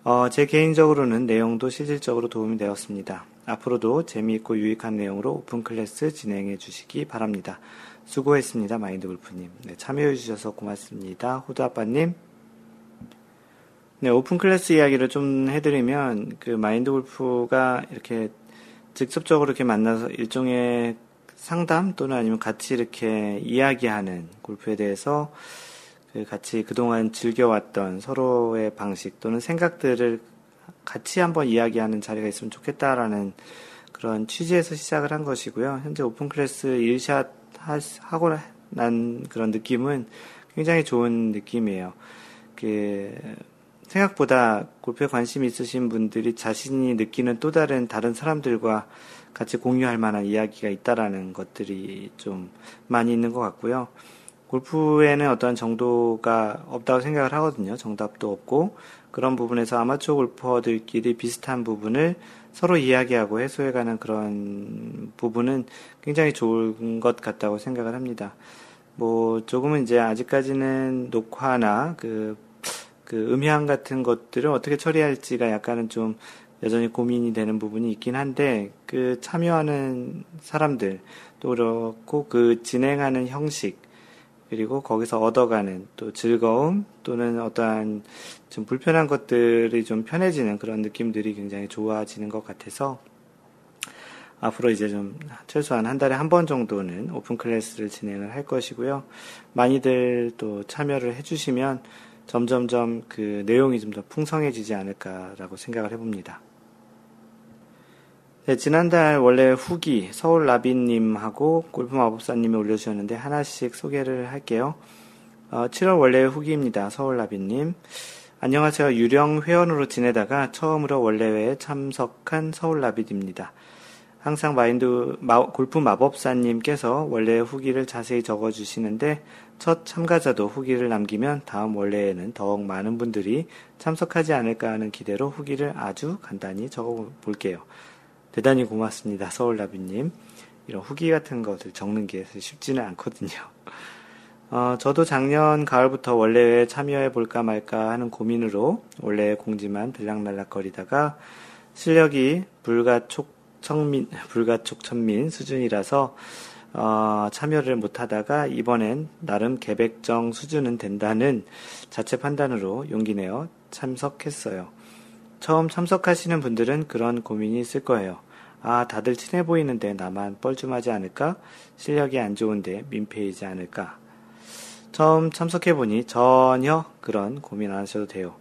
어, 제 개인적으로는 내용도 실질적으로 도움이 되었습니다. 앞으로도 재미있고 유익한 내용으로 오픈 클래스 진행해 주시기 바랍니다. 수고했습니다. 마인드 골프님. 네, 참여해 주셔서 고맙습니다. 호두 아빠님. 네, 오픈 클래스 이야기를 좀 해드리면, 그 마인드 골프가 이렇게 직접적으로 이렇게 만나서 일종의 상담 또는 아니면 같이 이렇게 이야기하는 골프에 대해서 그 같이 그동안 즐겨왔던 서로의 방식 또는 생각들을 같이 한번 이야기하는 자리가 있으면 좋겠다라는 그런 취지에서 시작을 한 것이고요. 현재 오픈 클래스 1샷 하고 난 그런 느낌은 굉장히 좋은 느낌이에요. 그 생각보다 골프에 관심 있으신 분들이 자신이 느끼는 또 다른 다른 사람들과 같이 공유할 만한 이야기가 있다라는 것들이 좀 많이 있는 것 같고요. 골프에는 어떠한 정도가 없다고 생각을 하거든요. 정답도 없고 그런 부분에서 아마추어 골퍼들끼리 비슷한 부분을 서로 이야기하고 해소해가는 그런 부분은 굉장히 좋은 것 같다고 생각을 합니다. 뭐 조금은 이제 아직까지는 녹화나 그 그 음향 같은 것들을 어떻게 처리할지가 약간은 좀 여전히 고민이 되는 부분이 있긴 한데 그 참여하는 사람들 또 그렇고 그 진행하는 형식 그리고 거기서 얻어가는 또 즐거움 또는 어떠한 좀 불편한 것들이 좀 편해지는 그런 느낌들이 굉장히 좋아지는 것 같아서 앞으로 이제 좀 최소한 한 달에 한 번 정도는 오픈 클래스를 진행을 할 것이고요. 많이들 또 참여를 해주시면 점점점 그 내용이 좀 더 풍성해지지 않을까라고 생각을 해봅니다. 네, 지난달 원래 후기 서울 라비님하고 골프 마법사님이 올려주셨는데 하나씩 소개를 할게요. 어, 7월 원래 후기입니다. 서울 라비님. 안녕하세요. 유령 회원으로 지내다가 처음으로 원래회에 참석한 서울 라비입니다. 항상 마인드 마, 골프 마법사님께서 원래 후기를 자세히 적어주시는데 첫 참가자도 후기를 남기면 다음 원래에는 더욱 많은 분들이 참석하지 않을까 하는 기대로 후기를 아주 간단히 적어 볼게요. 대단히 고맙습니다. 서울나비님. 이런 후기 같은 것을 적는 게 쉽지는 않거든요. 어, 저도 작년 가을부터 원래에 참여해 볼까 말까 하는 고민으로 원래 공지만 들락날락거리다가 실력이 불가촉 청민, 불가촉 천민 수준이라서 어, 참여를 못하다가 이번엔 나름 계백정 수준은 된다는 자체 판단으로 용기 내어 참석했어요. 처음 참석하시는 분들은 그런 고민이 있을 거예요. 아, 다들 친해 보이는데 나만 뻘쭘하지 않을까? 실력이 안 좋은데 민폐이지 않을까? 처음 참석해보니 전혀 그런 고민 안 하셔도 돼요.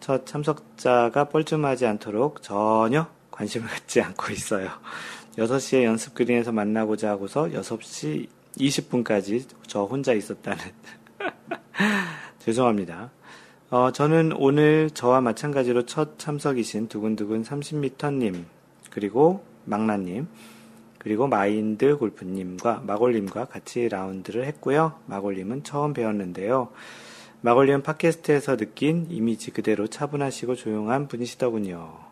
첫 참석자가 뻘쭘하지 않도록 전혀 관심을 갖지 않고 있어요. 6시에 연습 그린에서 만나고자 하고서 6시 20분까지 저 혼자 있었다는. 죄송합니다. 어, 저는 오늘 저와 마찬가지로 첫 참석이신 두근두근 30m님, 그리고 망나님, 그리고 마인드 골프님과 마골님과 같이 라운드를 했고요. 마골님은 처음 배웠는데요. 마골님은 팟캐스트에서 느낀 이미지 그대로 차분하시고 조용한 분이시더군요.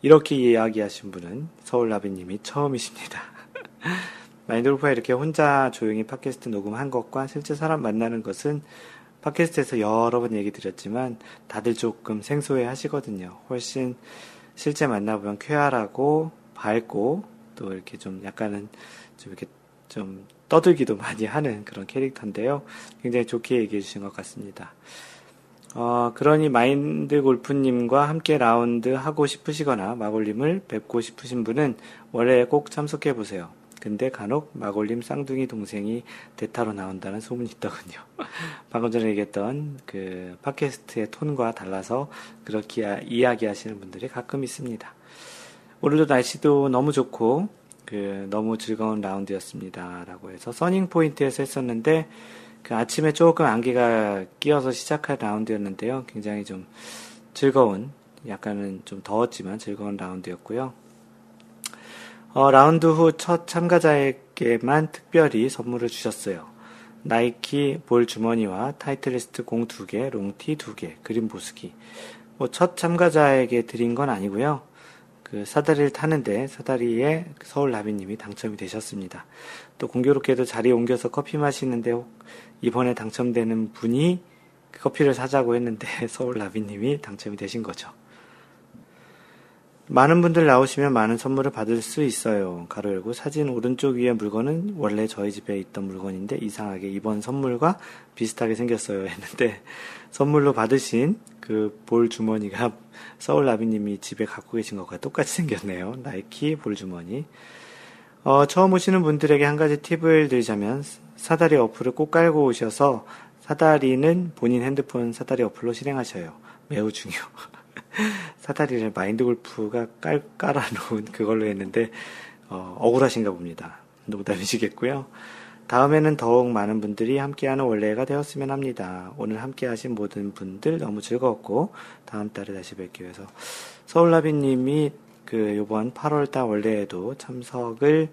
이렇게 이야기하신 분은 서울라비님이 처음이십니다. 마인드골프가 이렇게 혼자 조용히 팟캐스트 녹음한 것과 실제 사람 만나는 것은 팟캐스트에서 여러 번 얘기 드렸지만 다들 조금 생소해 하시거든요. 훨씬 실제 만나보면 쾌활하고 밝고 또 이렇게 좀 약간은 좀 이렇게 좀 떠들기도 많이 하는 그런 캐릭터인데요. 굉장히 좋게 얘기해 주신 것 같습니다. 어, 그러니 마인드 골프님과 함께 라운드 하고 싶으시거나 마골님을 뵙고 싶으신 분은 원래 꼭 참석해 보세요. 근데 간혹 마골님 쌍둥이 동생이 대타로 나온다는 소문이 있더군요. 방금 전에 얘기했던 그 팟캐스트의 톤과 달라서 그렇게 이야기하시는 분들이 가끔 있습니다. 오늘도 날씨도 너무 좋고 그 너무 즐거운 라운드였습니다. 라고 해서 서닝 포인트에서 했었는데 그 아침에 조금 안개가 끼어서 시작할 라운드였는데요. 굉장히 좀 즐거운, 약간은 좀 더웠지만 즐거운 라운드였고요. 어, 라운드 후 첫 참가자에게만 특별히 선물을 주셨어요. 나이키 볼 주머니와 타이틀리스트 공 2개, long tee 2개, 그린 보수기. 뭐 첫 참가자에게 드린 건 아니고요. 그 사다리를 타는데 사다리에 서울 나비님이 당첨이 되셨습니다. 또 공교롭게도 자리에 옮겨서 커피 마시는데 이번에 당첨되는 분이 그 커피를 사자고 했는데 서울 나비님이 당첨이 되신 거죠. 많은 분들 나오시면 많은 선물을 받을 수 있어요. 가로 열고 사진 오른쪽 위에 물건은 원래 저희 집에 있던 물건인데 이상하게 이번 선물과 비슷하게 생겼어요 했는데 선물로 받으신 그 볼 주머니가 서울 나비님이 집에 갖고 계신 것과 똑같이 생겼네요. 나이키 볼 주머니. 어, 처음 오시는 분들에게 한 가지 팁을 드리자면 사다리 어플을 꼭 깔고 오셔서 사다리는 본인 핸드폰 사다리 어플로 실행하셔요. 매우 중요. 사다리를 마인드 골프가 깔, 깔아놓은 그걸로 했는데, 어, 억울하신가 봅니다. 농담이시겠고요. 다음에는 더욱 많은 분들이 함께하는 원래가 되었으면 합니다. 오늘 함께하신 모든 분들 너무 즐거웠고, 다음 달에 다시 뵙기 위해서. 서울나비님이 그 요번 8월달 원래에도 참석을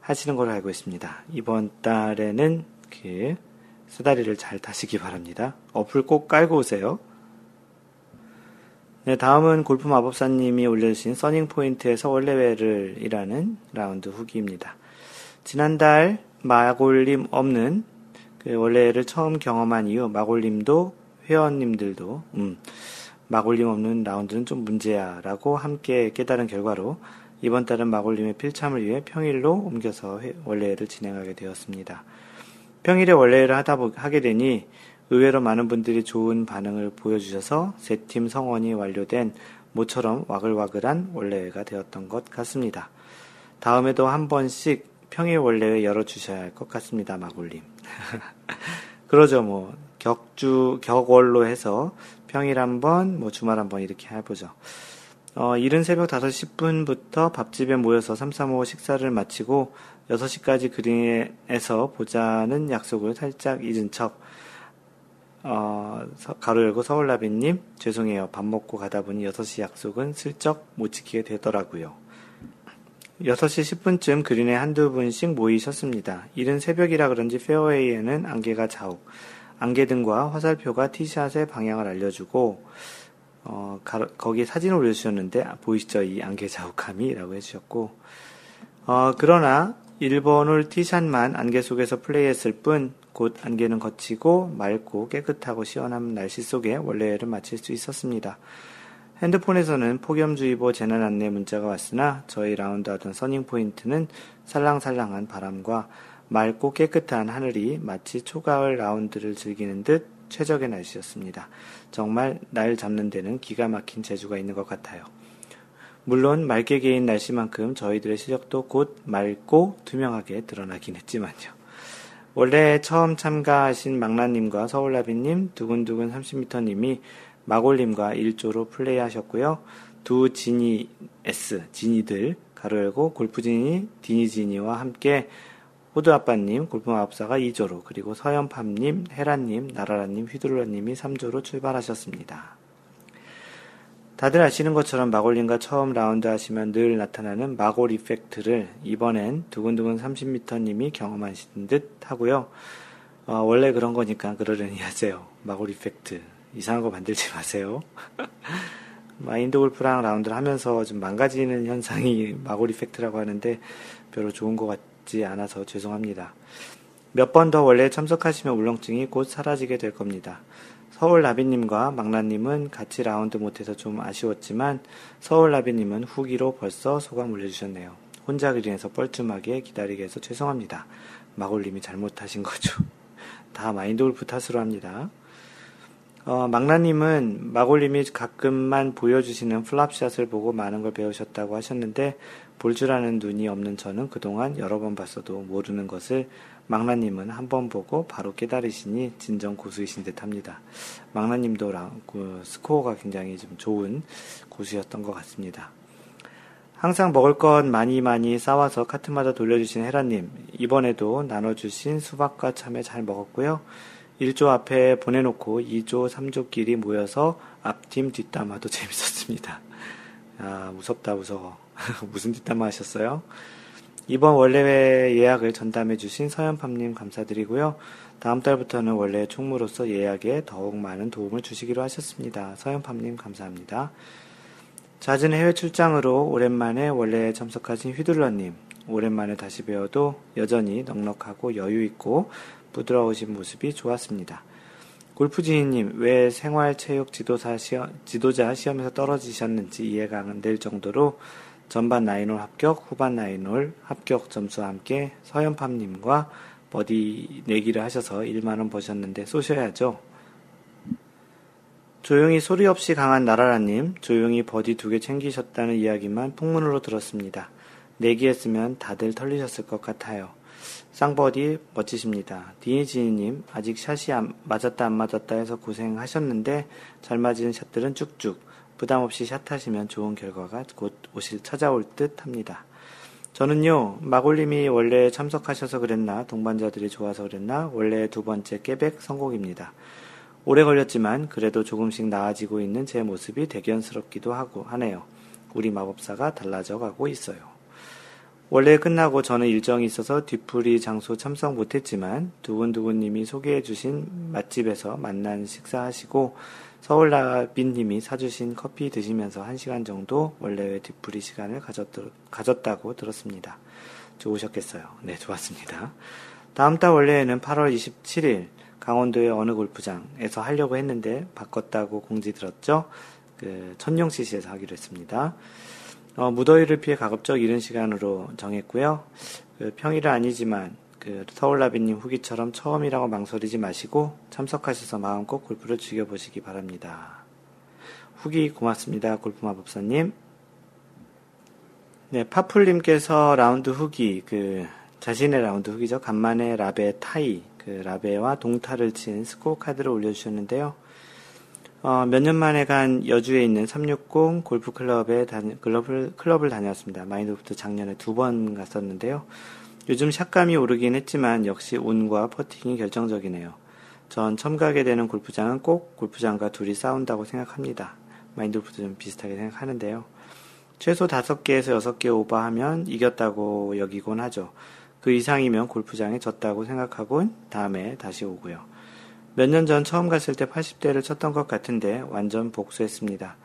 하시는 걸로 알고 있습니다. 이번 달에는 그 사다리를 잘 타시기 바랍니다. 어플 꼭 깔고 오세요. 네, 다음은 골프 마법사님이 올려주신 써닝 포인트에서 원래회를 이라는 라운드 후기입니다. 지난달 마골림 없는 그 원래를 처음 경험한 이후 마골림도 회원님들도 음, 마골림 없는 라운드는 좀 문제야라고 함께 깨달은 결과로 이번 달은 마골림의 필참을 위해 평일로 옮겨서 원래를 진행하게 되었습니다. 평일에 원래를 하다 보, 하게 되니 의외로 많은 분들이 좋은 반응을 보여주셔서 세 팀 성원이 완료된 모처럼 와글와글한 원래회가 되었던 것 같습니다. 다음에도 한 번씩 평일 원래회 열어주셔야 할 것 같습니다, 마골님. 그러죠, 뭐, 격주, 격월로 해서 평일 한 번, 뭐 주말 한 번 이렇게 해보죠. 어, 이른 새벽 5시 10분부터 밥집에 모여서 335 식사를 마치고 6시까지 그린에서 보자는 약속을 살짝 잊은 척, 어, 가로 열고 서울나비님, 죄송해요. 밥 먹고 가다 보니 6시 약속은 슬쩍 못 지키게 되더라고요. 6시 10분쯤 그린에 한두 분씩 모이셨습니다. 이른 새벽이라 그런지 페어웨이에는 안개가 자욱, 안개등과 화살표가 티샷의 방향을 알려주고, 어, 가, 거기에 사진을 올려주셨는데, 아, 보이시죠? 이 안개 자욱함이라고 해주셨고, 어, 그러나 1번 홀 티샷만 안개 속에서 플레이했을 뿐, 곧 안개는 걷히고 맑고 깨끗하고 시원한 날씨 속에 월례를 마칠 수 있었습니다. 핸드폰에서는 폭염주의보 재난 안내 문자가 왔으나 저희 라운드 하던 써닝포인트는 살랑살랑한 바람과 맑고 깨끗한 하늘이 마치 초가을 라운드를 즐기는 듯 최적의 날씨였습니다. 정말 날 잡는 데는 기가 막힌 재주가 있는 것 같아요. 물론 맑게 개인 날씨만큼 저희들의 실력도 곧 맑고 투명하게 드러나긴 했지만요. 원래 처음 참가하신 망나님과 서울라비님, 두근두근 30m님이 마골님과 1조로 플레이하셨고요. 두 지니 S, 지니들, 가로 열고 골프지니, 디니지니와 함께 호두아빠님, 골프마법사가 2조로, 그리고 서연팜님, 헤라님, 나라라님, 휘둘러님이 3조로 출발하셨습니다. 다들 아시는 것처럼 마골님과 처음 라운드 하시면 늘 나타나는 마골 이펙트를 이번엔 두근두근 30m님이 경험하신 듯 하고요. 어, 원래 그런 거니까 그러려니 하세요. 마골 이펙트. 이상한 거 만들지 마세요. 마인드 골프랑 라운드를 하면서 좀 망가지는 현상이 마골 이펙트라고 하는데 별로 좋은 것 같지 않아서 죄송합니다. 몇 번 더 원래 참석하시면 울렁증이 곧 사라지게 될 겁니다. 서울 나비님과 망나님은 같이 라운드 못해서 좀 아쉬웠지만 서울 나비님은 후기로 벌써 소감 올려주셨네요. 혼자 그린에서 뻘쭘하게 기다리게 해서 죄송합니다. 마골님이 잘못하신 거죠. 다 마인드 골프 탓으로 합니다. 어, 망나님은 마골님이 가끔만 보여주시는 플랍샷을 보고 많은 걸 배우셨다고 하셨는데 볼 줄 아는 눈이 없는 저는 그동안 여러 번 봤어도 모르는 것을 망나님은 한 번 보고 바로 깨달으시니 진정 고수이신 듯 합니다. 망나님도 그 스코어가 굉장히 좀 좋은 고수였던 것 같습니다. 항상 먹을 것 많이 많이 싸와서 카트마다 돌려주신 헤라님, 이번에도 나눠주신 수박과 참외 잘 먹었고요. 1조 앞에 보내놓고 2조, 3조끼리 모여서 앞팀 뒷담화도 재밌었습니다. 아, 무섭다, 무서워. 무슨 뒷담화 하셨어요? 이번 원래회 예약을 전담해 주신 서현팜님 감사드리고요. 다음 달부터는 원래 총무로서 예약에 더욱 많은 도움을 주시기로 하셨습니다. 서현팜님 감사합니다. 잦은 해외 출장으로 오랜만에 원래에 참석하신 휘둘러님, 오랜만에 다시 배워도 여전히 넉넉하고 여유 있고 부드러우신 모습이 좋았습니다. 골프지희님, 왜 생활체육 지도사 시험, 지도자 시험에서 떨어지셨는지 이해가 안 될 정도로 전반 나인홀 합격, 후반 나인홀 합격 점수와 함께 서연팜님과 버디 내기를 하셔서 1만원 버셨는데 쏘셔야죠. 조용히 소리 없이 강한 나라라님, 조용히 버디 두 개 챙기셨다는 이야기만 풍문으로 들었습니다. 내기했으면 다들 털리셨을 것 같아요. 쌍버디 멋지십니다. 디니지니님 아직 샷이 안, 맞았다 안 맞았다 해서 고생하셨는데 잘 맞은 샷들은 쭉쭉 부담 없이 샷하시면 좋은 결과가 곧 오실 찾아올 듯 합니다. 저는요 마골님이 원래 참석하셔서 그랬나 동반자들이 좋아서 그랬나 원래 두 번째 깨백 성공입니다. 오래 걸렸지만 그래도 조금씩 나아지고 있는 제 모습이 대견스럽기도 하고 하네요. 우리 마법사가 달라져 가고 있어요. 원래 끝나고 저는 일정이 있어서 뒤풀이 장소 참석 못했지만 두분두분님이 소개해주신 맛집에서 만난 식사하시고 서울나비님이 사주신 커피 드시면서 한 시간 정도 원래의 뒤풀이 시간을 가졌, 다고 들었습니다. 좋으셨겠어요. 네, 좋았습니다. 다음 달 원래에는 8월 27일 강원도의 어느 골프장에서 하려고 했는데 바꿨다고 공지 들었죠. 그 천룡 CC에서 하기로 했습니다. 어, 무더위를 피해 가급적 이른 시간으로 정했고요. 그 평일은 아니지만 그 서울라비님 후기처럼 처음이라고 망설이지 마시고 참석하셔서 마음껏 골프를 즐겨보시기 바랍니다. 후기 고맙습니다. 골프마법사님. 네, 파풀님께서 라운드 후기, 그, 자신의 라운드 후기죠. 간만에 라베 타이, 그 라베와 동타를 친 스코어 카드를 올려주셨는데요. 어, 몇 년 만에 간 여주에 있는 360 골프 클럽에 클럽을, 클럽을 다녔습니다. 마인드골프도 작년에 두 번 갔었는데요. 요즘 샷감이 오르긴 했지만 역시 운과 퍼팅이 결정적이네요. 전 처음 가게 되는 골프장은 꼭 골프장과 둘이 싸운다고 생각합니다. 마인드골프도 좀 비슷하게 생각하는데요. 최소 5개에서 6개 오버하면 이겼다고 여기곤 하죠. 그 이상이면 골프장에 졌다고 생각하곤 다음에 다시 오고요. 몇 년 전 처음 갔을 때 80대를 쳤던 것 같은데 완전 복수했습니다.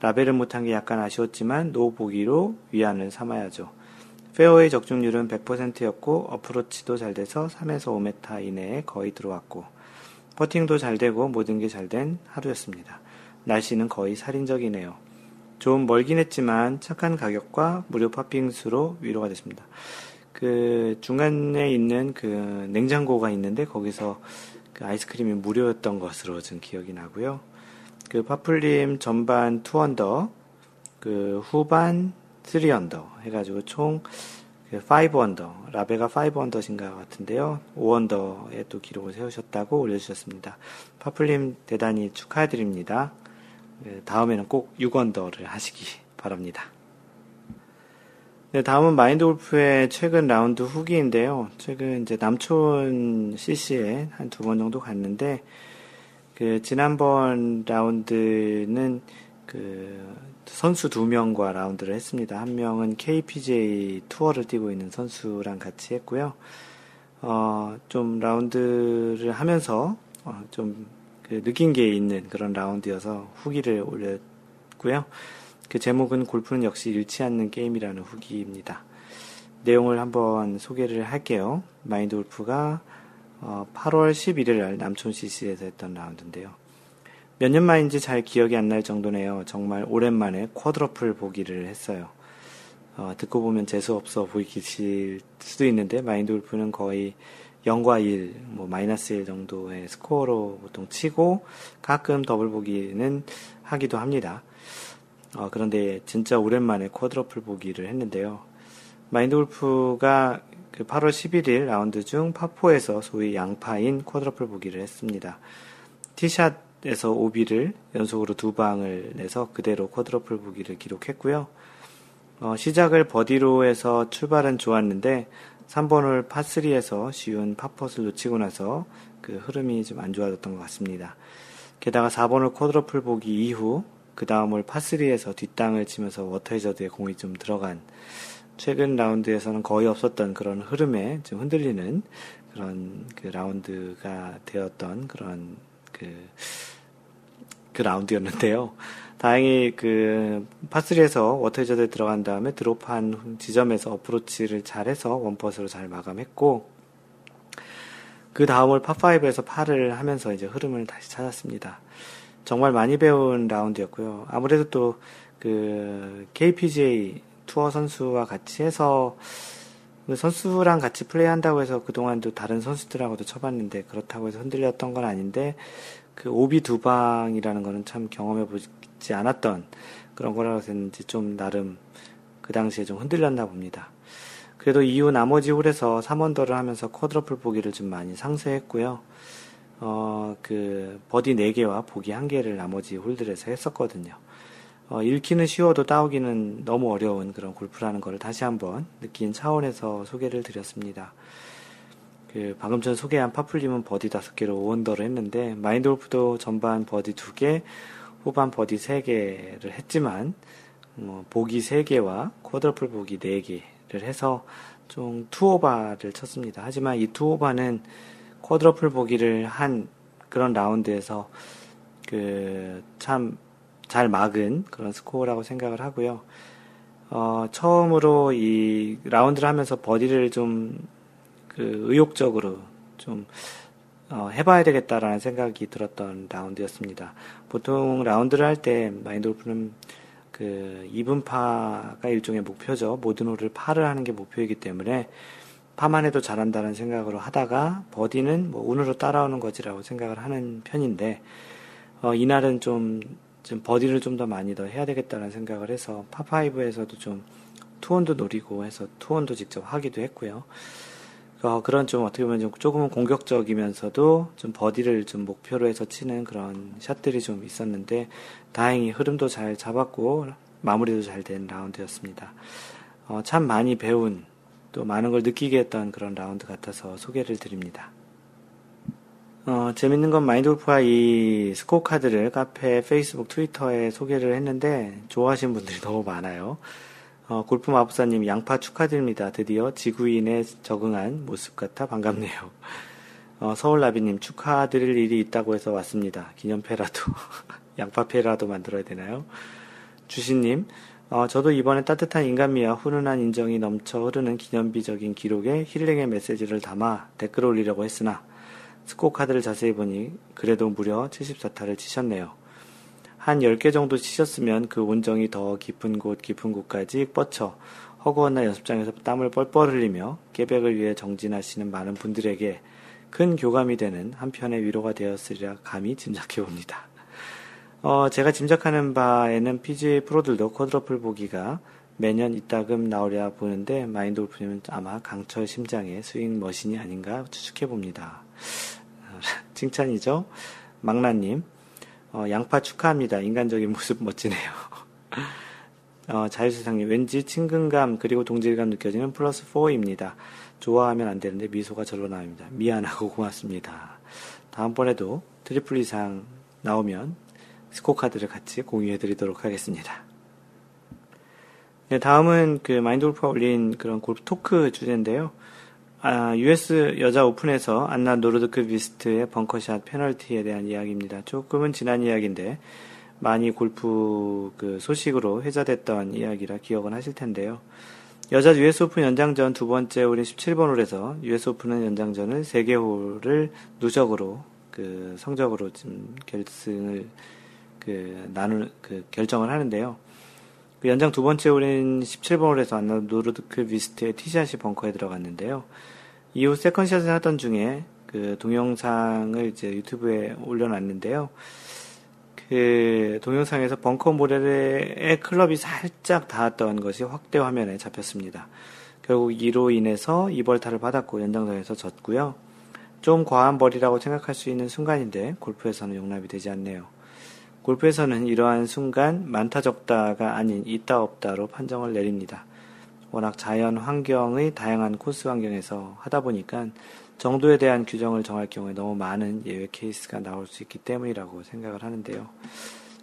라베를 못한 게 약간 아쉬웠지만 no 보기로 위안을 삼아야죠. 페어웨이 적중률은 100%였고 어프로치도 잘 돼서 3에서 5m 이내에 거의 들어왔고 퍼팅도 잘 되고 모든 게 잘 된 하루였습니다. 날씨는 거의 살인적이네요. 좀 멀긴 했지만 착한 가격과 무료 팝핑수로 위로가 됐습니다. 그 중간에 있는 그 냉장고가 있는데 거기서 그 아이스크림이 무료였던 것으로 좀 기억이 나고요. 그 파플림 전반 2언더, 그 후반 3언더 해가지고 총 5언더, 그 라베가 5언더신가 같은데요. 5언더에 또 기록을 세우셨다고 올려주셨습니다. 파플림 대단히 축하드립니다. 그 다음에는 꼭 6언더를 하시기 바랍니다. 네, 다음은 마인드 골프의 최근 라운드 후기인데요. 최근 이제 남촌 CC에 한 두 번 정도 갔는데, 그, 지난번 라운드는 그, 선수 두 명과 라운드를 했습니다. 한 명은 KPJ 투어를 뛰고 있는 선수랑 같이 했고요. 어, 좀 라운드를 하면서, 어, 좀 그 느낀 게 있는 그런 라운드여서 후기를 올렸고요. 그 제목은 골프는 역시 잃지 않는 게임이라는 후기입니다. 내용을 한번 소개를 할게요. 마인드 골프가 8월 11일 날 남촌 CC에서 했던 라운드인데요. 몇 년 만인지 잘 기억이 안 날 정도네요. 정말 오랜만에 쿼드러플 보기를 했어요. 어, 듣고 보면 재수 없어 보이실 수도 있는데 마인드 골프는 거의 0과 1, 뭐 마이너스 1 정도의 스코어로 보통 치고 가끔 더블 보기는 하기도 합니다. 어, 그런데 진짜 오랜만에 quadruple 보기를 했는데요. 마인드 골프가 그 8월 11일 라운드 중 파4에서 소위 양파인 quadruple 보기를 했습니다. 티샷에서 오비를 연속으로 두 방을 내서 그대로 quadruple 보기를 기록했고요. 어, 시작을 버디로 해서 출발은 좋았는데 3번을 파3에서 쉬운 파4를 놓치고 나서 그 흐름이 좀 안 좋아졌던 것 같습니다. 게다가 4번을 쿼드러플 보기 이후 그 다음을 파3에서 뒷땅을 치면서 워터헤저드에 공이 좀 들어간 최근 라운드에서는 거의 없었던 그런 흐름에 좀 흔들리는 그런 그 라운드가 되었던 그런 그, 그 라운드였는데요. 다행히 그 파3에서 워터헤저드에 들어간 다음에 드롭한 지점에서 어프로치를 잘해서 원퍼스로 잘 마감했고 그 다음을 파5에서 파를 하면서 이제 흐름을 다시 찾았습니다. 정말 많이 배운 라운드였고요. 아무래도 또 그 KPGA 투어 선수와 같이 해서 그 선수랑 같이 플레이한다고 해서 그동안도 다른 선수들하고도 쳐봤는데 그렇다고 해서 흔들렸던 건 아닌데 그 오비 두 방이라는 거는 참 경험해 보지 않았던 그런 거라서 했는지 좀 나름 그 당시에 좀 흔들렸나 봅니다. 그래도 이후 나머지 홀에서 3원더를 하면서 쿼드러플 보기를 좀 많이 상쇄했고요. 어, 그, 버디 4개와 보기 1개를 나머지 홀들에서 했었거든요. 어, 읽기는 쉬워도 따오기는 너무 어려운 그런 골프라는 것을 다시 한번 느낀 차원에서 소개를 드렸습니다. 그, 방금 전 소개한 파플님은 버디 5개로 5 under를 했는데, 마인드 골프도 전반 버디 2개, 후반 버디 3개를 했지만, 뭐, 보기 3개와 quadruple 보기 4개를 해서 좀 two over를 쳤습니다. 하지만 이 two over는 quadruple 보기를 한 그런 라운드에서 그 참 잘 막은 그런 스코어라고 생각을 하고요. 어, 처음으로 이 라운드를 하면서 버디를 좀 그 의욕적으로 좀 어, 해봐야 되겠다라는 생각이 들었던 라운드였습니다. 보통 라운드를 할 때 마인드 골프는 그 2분파가 일종의 목표죠. 모든 홀을 파를 하는 게 목표이기 때문에 파만 해도 잘한다는 생각으로 하다가 버디는 뭐 운으로 따라오는 거지라고 생각을 하는 편인데 어, 이날은 좀, 좀 버디를 좀 더 많이 더 해야 되겠다는 생각을 해서 파5에서도 좀 two on도 노리고 해서 two on도 직접 하기도 했고요. 어, 그런 좀 어떻게 보면 좀 조금은 공격적이면서도 좀 버디를 좀 목표로 해서 치는 그런 샷들이 좀 있었는데 다행히 흐름도 잘 잡았고 마무리도 잘 된 라운드였습니다. 어, 참 많이 배운 또 많은 걸 느끼게 했던 그런 라운드 같아서 소개를 드립니다. 어, 재밌는 건 마인드 골프와 이 스코어 카드를 카페, 페이스북, 트위터에 소개를 했는데 좋아하시는 분들이 너무 많아요. 어, 골프 마법사님 양파 축하드립니다. 드디어 지구인에 적응한 모습 같아 반갑네요. 어, 서울나비님 축하드릴 일이 있다고 해서 왔습니다. 기념패라도 양파패라도 만들어야 되나요? 주신님 어, 저도 이번에 따뜻한 인간미와 훈훈한 인정이 넘쳐 흐르는 기념비적인 기록에 힐링의 메시지를 담아 댓글 올리려고 했으나 스코 카드를 자세히 보니 그래도 무려 74타를 치셨네요. 한 10개 정도 치셨으면 그 온정이 더 깊은 곳 깊은 곳까지 뻗쳐 허구한 날 연습장에서 땀을 뻘뻘 흘리며 깨백을 위해 정진하시는 많은 분들에게 큰 교감이 되는 한편의 위로가 되었으리라 감히 짐작해 봅니다. 어, 제가 짐작하는 바에는 PGA 프로들도 쿼드러플 보기가 매년 이따금 나오려 보는데 마인드 골프님은 아마 강철 심장의 스윙 머신이 아닌가 추측해 봅니다. 칭찬이죠? 망나님, 어, 양파 축하합니다. 인간적인 모습 멋지네요. 어, 자유세상님, 왠지 친근감 그리고 동질감 느껴지는 플러스 4입니다. 좋아하면 안 되는데 미소가 절로 나옵니다. 미안하고 고맙습니다. 다음번에도 트리플 이상 나오면 스코어 카드를 같이 공유해 드리도록 하겠습니다. 네, 다음은 그 마인드 골프가 올린 그런 골프 토크 주제인데요. 아, US 여자 오픈에서 안나 노르드크비스트의 벙커샷 페널티에 대한 이야기입니다. 조금은 지난 이야기인데 많이 골프 그 소식으로 회자됐던 이야기라 기억은 하실 텐데요. 여자 US 오픈 연장전 두 번째 홀인 17번 홀에서 US 오픈은 연장전을 3개 홀을 누적으로 그 성적으로 지금 결승을 그 나눌 그 결정을 하는데요. 그 연장 두 번째 홀인 17번 홀에서 안나 노르드크비스트의 티샷이 벙커에 들어갔는데요. 이후 세컨샷을 하던 중에 그 동영상을 이제 유튜브에 올려놨는데요. 그 동영상에서 벙커 모래의 클럽이 살짝 닿았던 것이 확대 화면에 잡혔습니다. 결국 이로 인해서 이벌타를 받았고 연장전에서 졌고요. 좀 과한 벌이라고 생각할 수 있는 순간인데 골프에서는 용납이 되지 않네요. 골프에서는 이러한 순간 많다 적다가 아닌 있다 없다로 판정을 내립니다. 워낙 자연 환경의 다양한 코스 환경에서 하다 보니까 정도에 대한 규정을 정할 경우에 너무 많은 예외 케이스가 나올 수 있기 때문이라고 생각을 하는데요.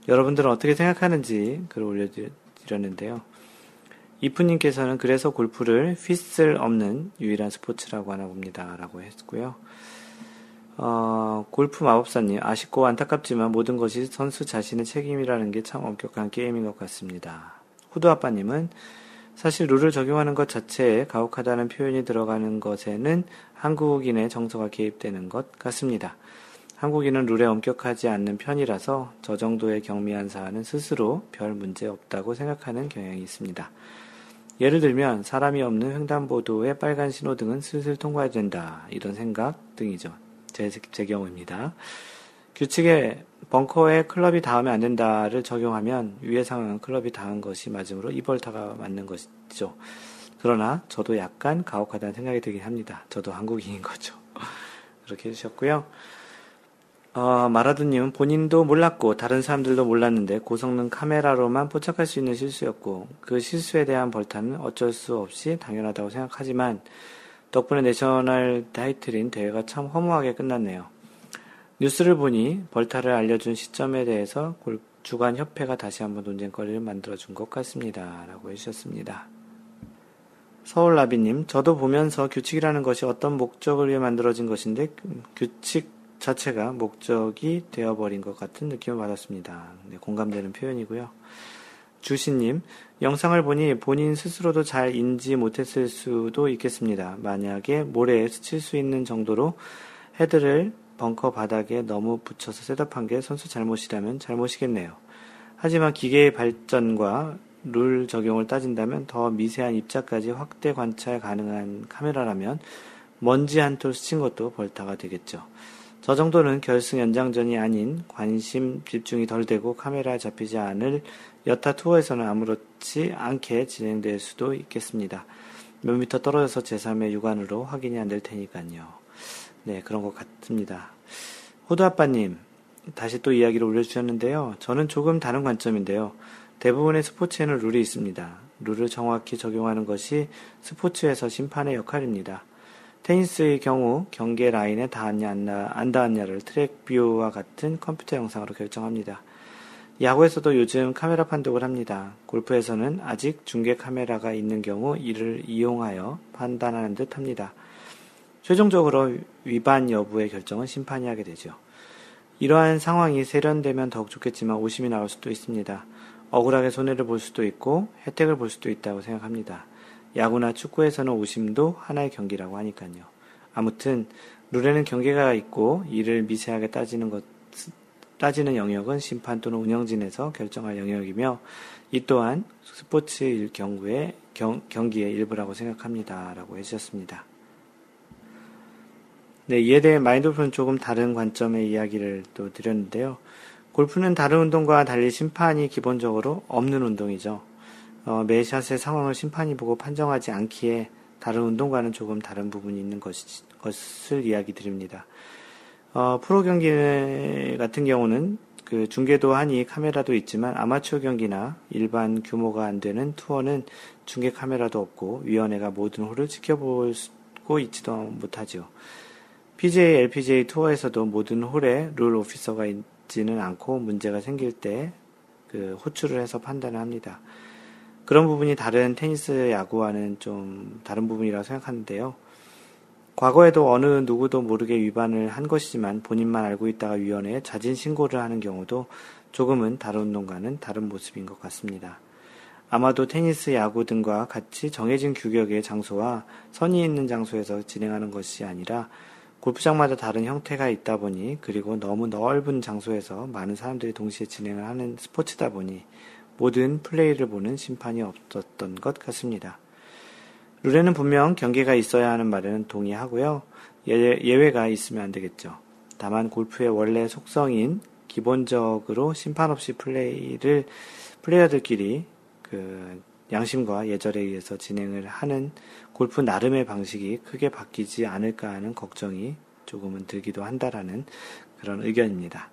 여러분들은 어떻게 생각하는지 글을 올려드렸는데요. 이프님께서는 그래서 골프를 휘슬 없는 유일한 스포츠라고 하나 봅니다. 라고 했고요. 어, 골프 마법사님, 아쉽고 안타깝지만 모든 것이 선수 자신의 책임이라는 게 참 엄격한 게임인 것 같습니다. 후드 아빠님은 사실 룰을 적용하는 것 자체에 가혹하다는 표현이 들어가는 것에는 한국인의 정서가 개입되는 것 같습니다. 한국인은 룰에 엄격하지 않는 편이라서 저 정도의 경미한 사안은 스스로 별 문제 없다고 생각하는 경향이 있습니다. 예를 들면 사람이 없는 횡단보도의 빨간 신호등은 슬슬 통과해야 된다. 이런 생각 등이죠. 제, 제 경우입니다. 규칙에 벙커에 클럽이 닿으면 안 된다를 적용하면 위의 상황은 클럽이 닿은 것이 맞으므로 이벌타가 맞는 것이죠. 그러나 저도 약간 가혹하다는 생각이 들긴 합니다. 저도 한국인인 거죠. 그렇게 해주셨고요. 어, 마라드님은 본인도 몰랐고 다른 사람들도 몰랐는데 고성능 카메라로만 포착할 수 있는 실수였고 그 실수에 대한 벌타는 어쩔 수 없이 당연하다고 생각하지만 덕분에 내셔널 타이틀인 대회가 참 허무하게 끝났네요. 뉴스를 보니 벌타를 알려준 시점에 대해서 주간 협회가 다시 한번 논쟁거리를 만들어준 것 같습니다. 라고 해주셨습니다. 서울라비님, 저도 보면서 규칙이라는 것이 어떤 목적을 위해 만들어진 것인데 규칙 자체가 목적이 되어버린 것 같은 느낌을 받았습니다. 네, 공감되는 표현이고요. 주신님, 영상을 보니 본인 스스로도 잘 인지 못했을 수도 있겠습니다. 만약에 모래에 스칠 수 있는 정도로 헤드를 벙커 바닥에 너무 붙여서 셋업한 게 선수 잘못이라면 잘못이겠네요. 하지만 기계의 발전과 룰 적용을 따진다면 더 미세한 입자까지 확대 관찰 가능한 카메라라면 먼지 한 톨 스친 것도 벌타가 되겠죠. 저 정도는 결승 연장전이 아닌 관심 집중이 덜 되고 카메라에 잡히지 않을 여타 투어에서는 아무렇지 않게 진행될 수도 있겠습니다. 몇 미터 떨어져서 제3의 육안으로 확인이 안 될 테니까요. 네, 그런 것 같습니다. 호두 아빠님, 다시 또 이야기를 올려주셨는데요. 저는 조금 다른 관점인데요. 대부분의 스포츠에는 룰이 있습니다. 룰을 정확히 적용하는 것이 스포츠에서 심판의 역할입니다. 테니스의 경우 경계 라인에 닿았냐 안 닿았냐를 트랙 뷰와 같은 컴퓨터 영상으로 결정합니다. 야구에서도 요즘 카메라 판독을 합니다. 골프에서는 아직 중계 카메라가 있는 경우 이를 이용하여 판단하는 듯 합니다. 최종적으로 위반 여부의 결정은 심판이 하게 되죠. 이러한 상황이 세련되면 더욱 좋겠지만 오심이 나올 수도 있습니다. 억울하게 손해를 볼 수도 있고 혜택을 볼 수도 있다고 생각합니다. 야구나 축구에서는 오심도 하나의 경기라고 하니까요. 아무튼 룰에는 경계가 있고 이를 미세하게 따지는 것 따지는 영역은 심판 또는 운영진에서 결정할 영역이며 이 또한 스포츠 경구의 경, 경기의 일부라고 생각합니다라고 해주셨습니다. 네, 이에 대해 마인드풀은 조금 다른 관점의 이야기를 또 드렸는데요. 골프는 다른 운동과 달리 심판이 기본적으로 없는 운동이죠. 어, 매 샷의 상황을 심판이 보고 판정하지 않기에 다른 운동과는 조금 다른 부분이 있는 것, 것을 이야기 드립니다. 어, 프로 경기 같은 경우는 그 중계도 하니 카메라도 있지만 아마추어 경기나 일반 규모가 안 되는 투어는 중계 카메라도 없고 위원회가 모든 홀을 지켜보고 있지도 못하죠. PJ, LPGA 투어에서도 모든 홀에 룰 오피서가 있지는 않고 문제가 생길 때 그 호출을 해서 판단을 합니다. 그런 부분이 다른 테니스 야구와는 좀 다른 부분이라고 생각하는데요. 과거에도 어느 누구도 모르게 위반을 한 것이지만 본인만 알고 있다가 위원회에 자진 신고를 하는 경우도 조금은 다른 운동과는 다른 모습인 것 같습니다. 아마도 테니스, 야구 등과 같이 정해진 규격의 장소와 선이 있는 장소에서 진행하는 것이 아니라 골프장마다 다른 형태가 있다 보니 그리고 너무 넓은 장소에서 많은 사람들이 동시에 진행을 하는 스포츠다 보니 모든 플레이를 보는 심판이 없었던 것 같습니다. 룰에는 분명 경계가 있어야 하는 말에는 동의하고요. 예, 외 가 있으면 안 되겠죠. 다만 골프의 원래 속성인 기본적으로 심판 없이 플레이를 플레이어들끼리 그 양심과 예절에 의해서 진행을 하는 골프 나름의 방식이 크게 바뀌지 않을까 하는 걱정이 조금은 들기도 한다라는 그런 의견입니다.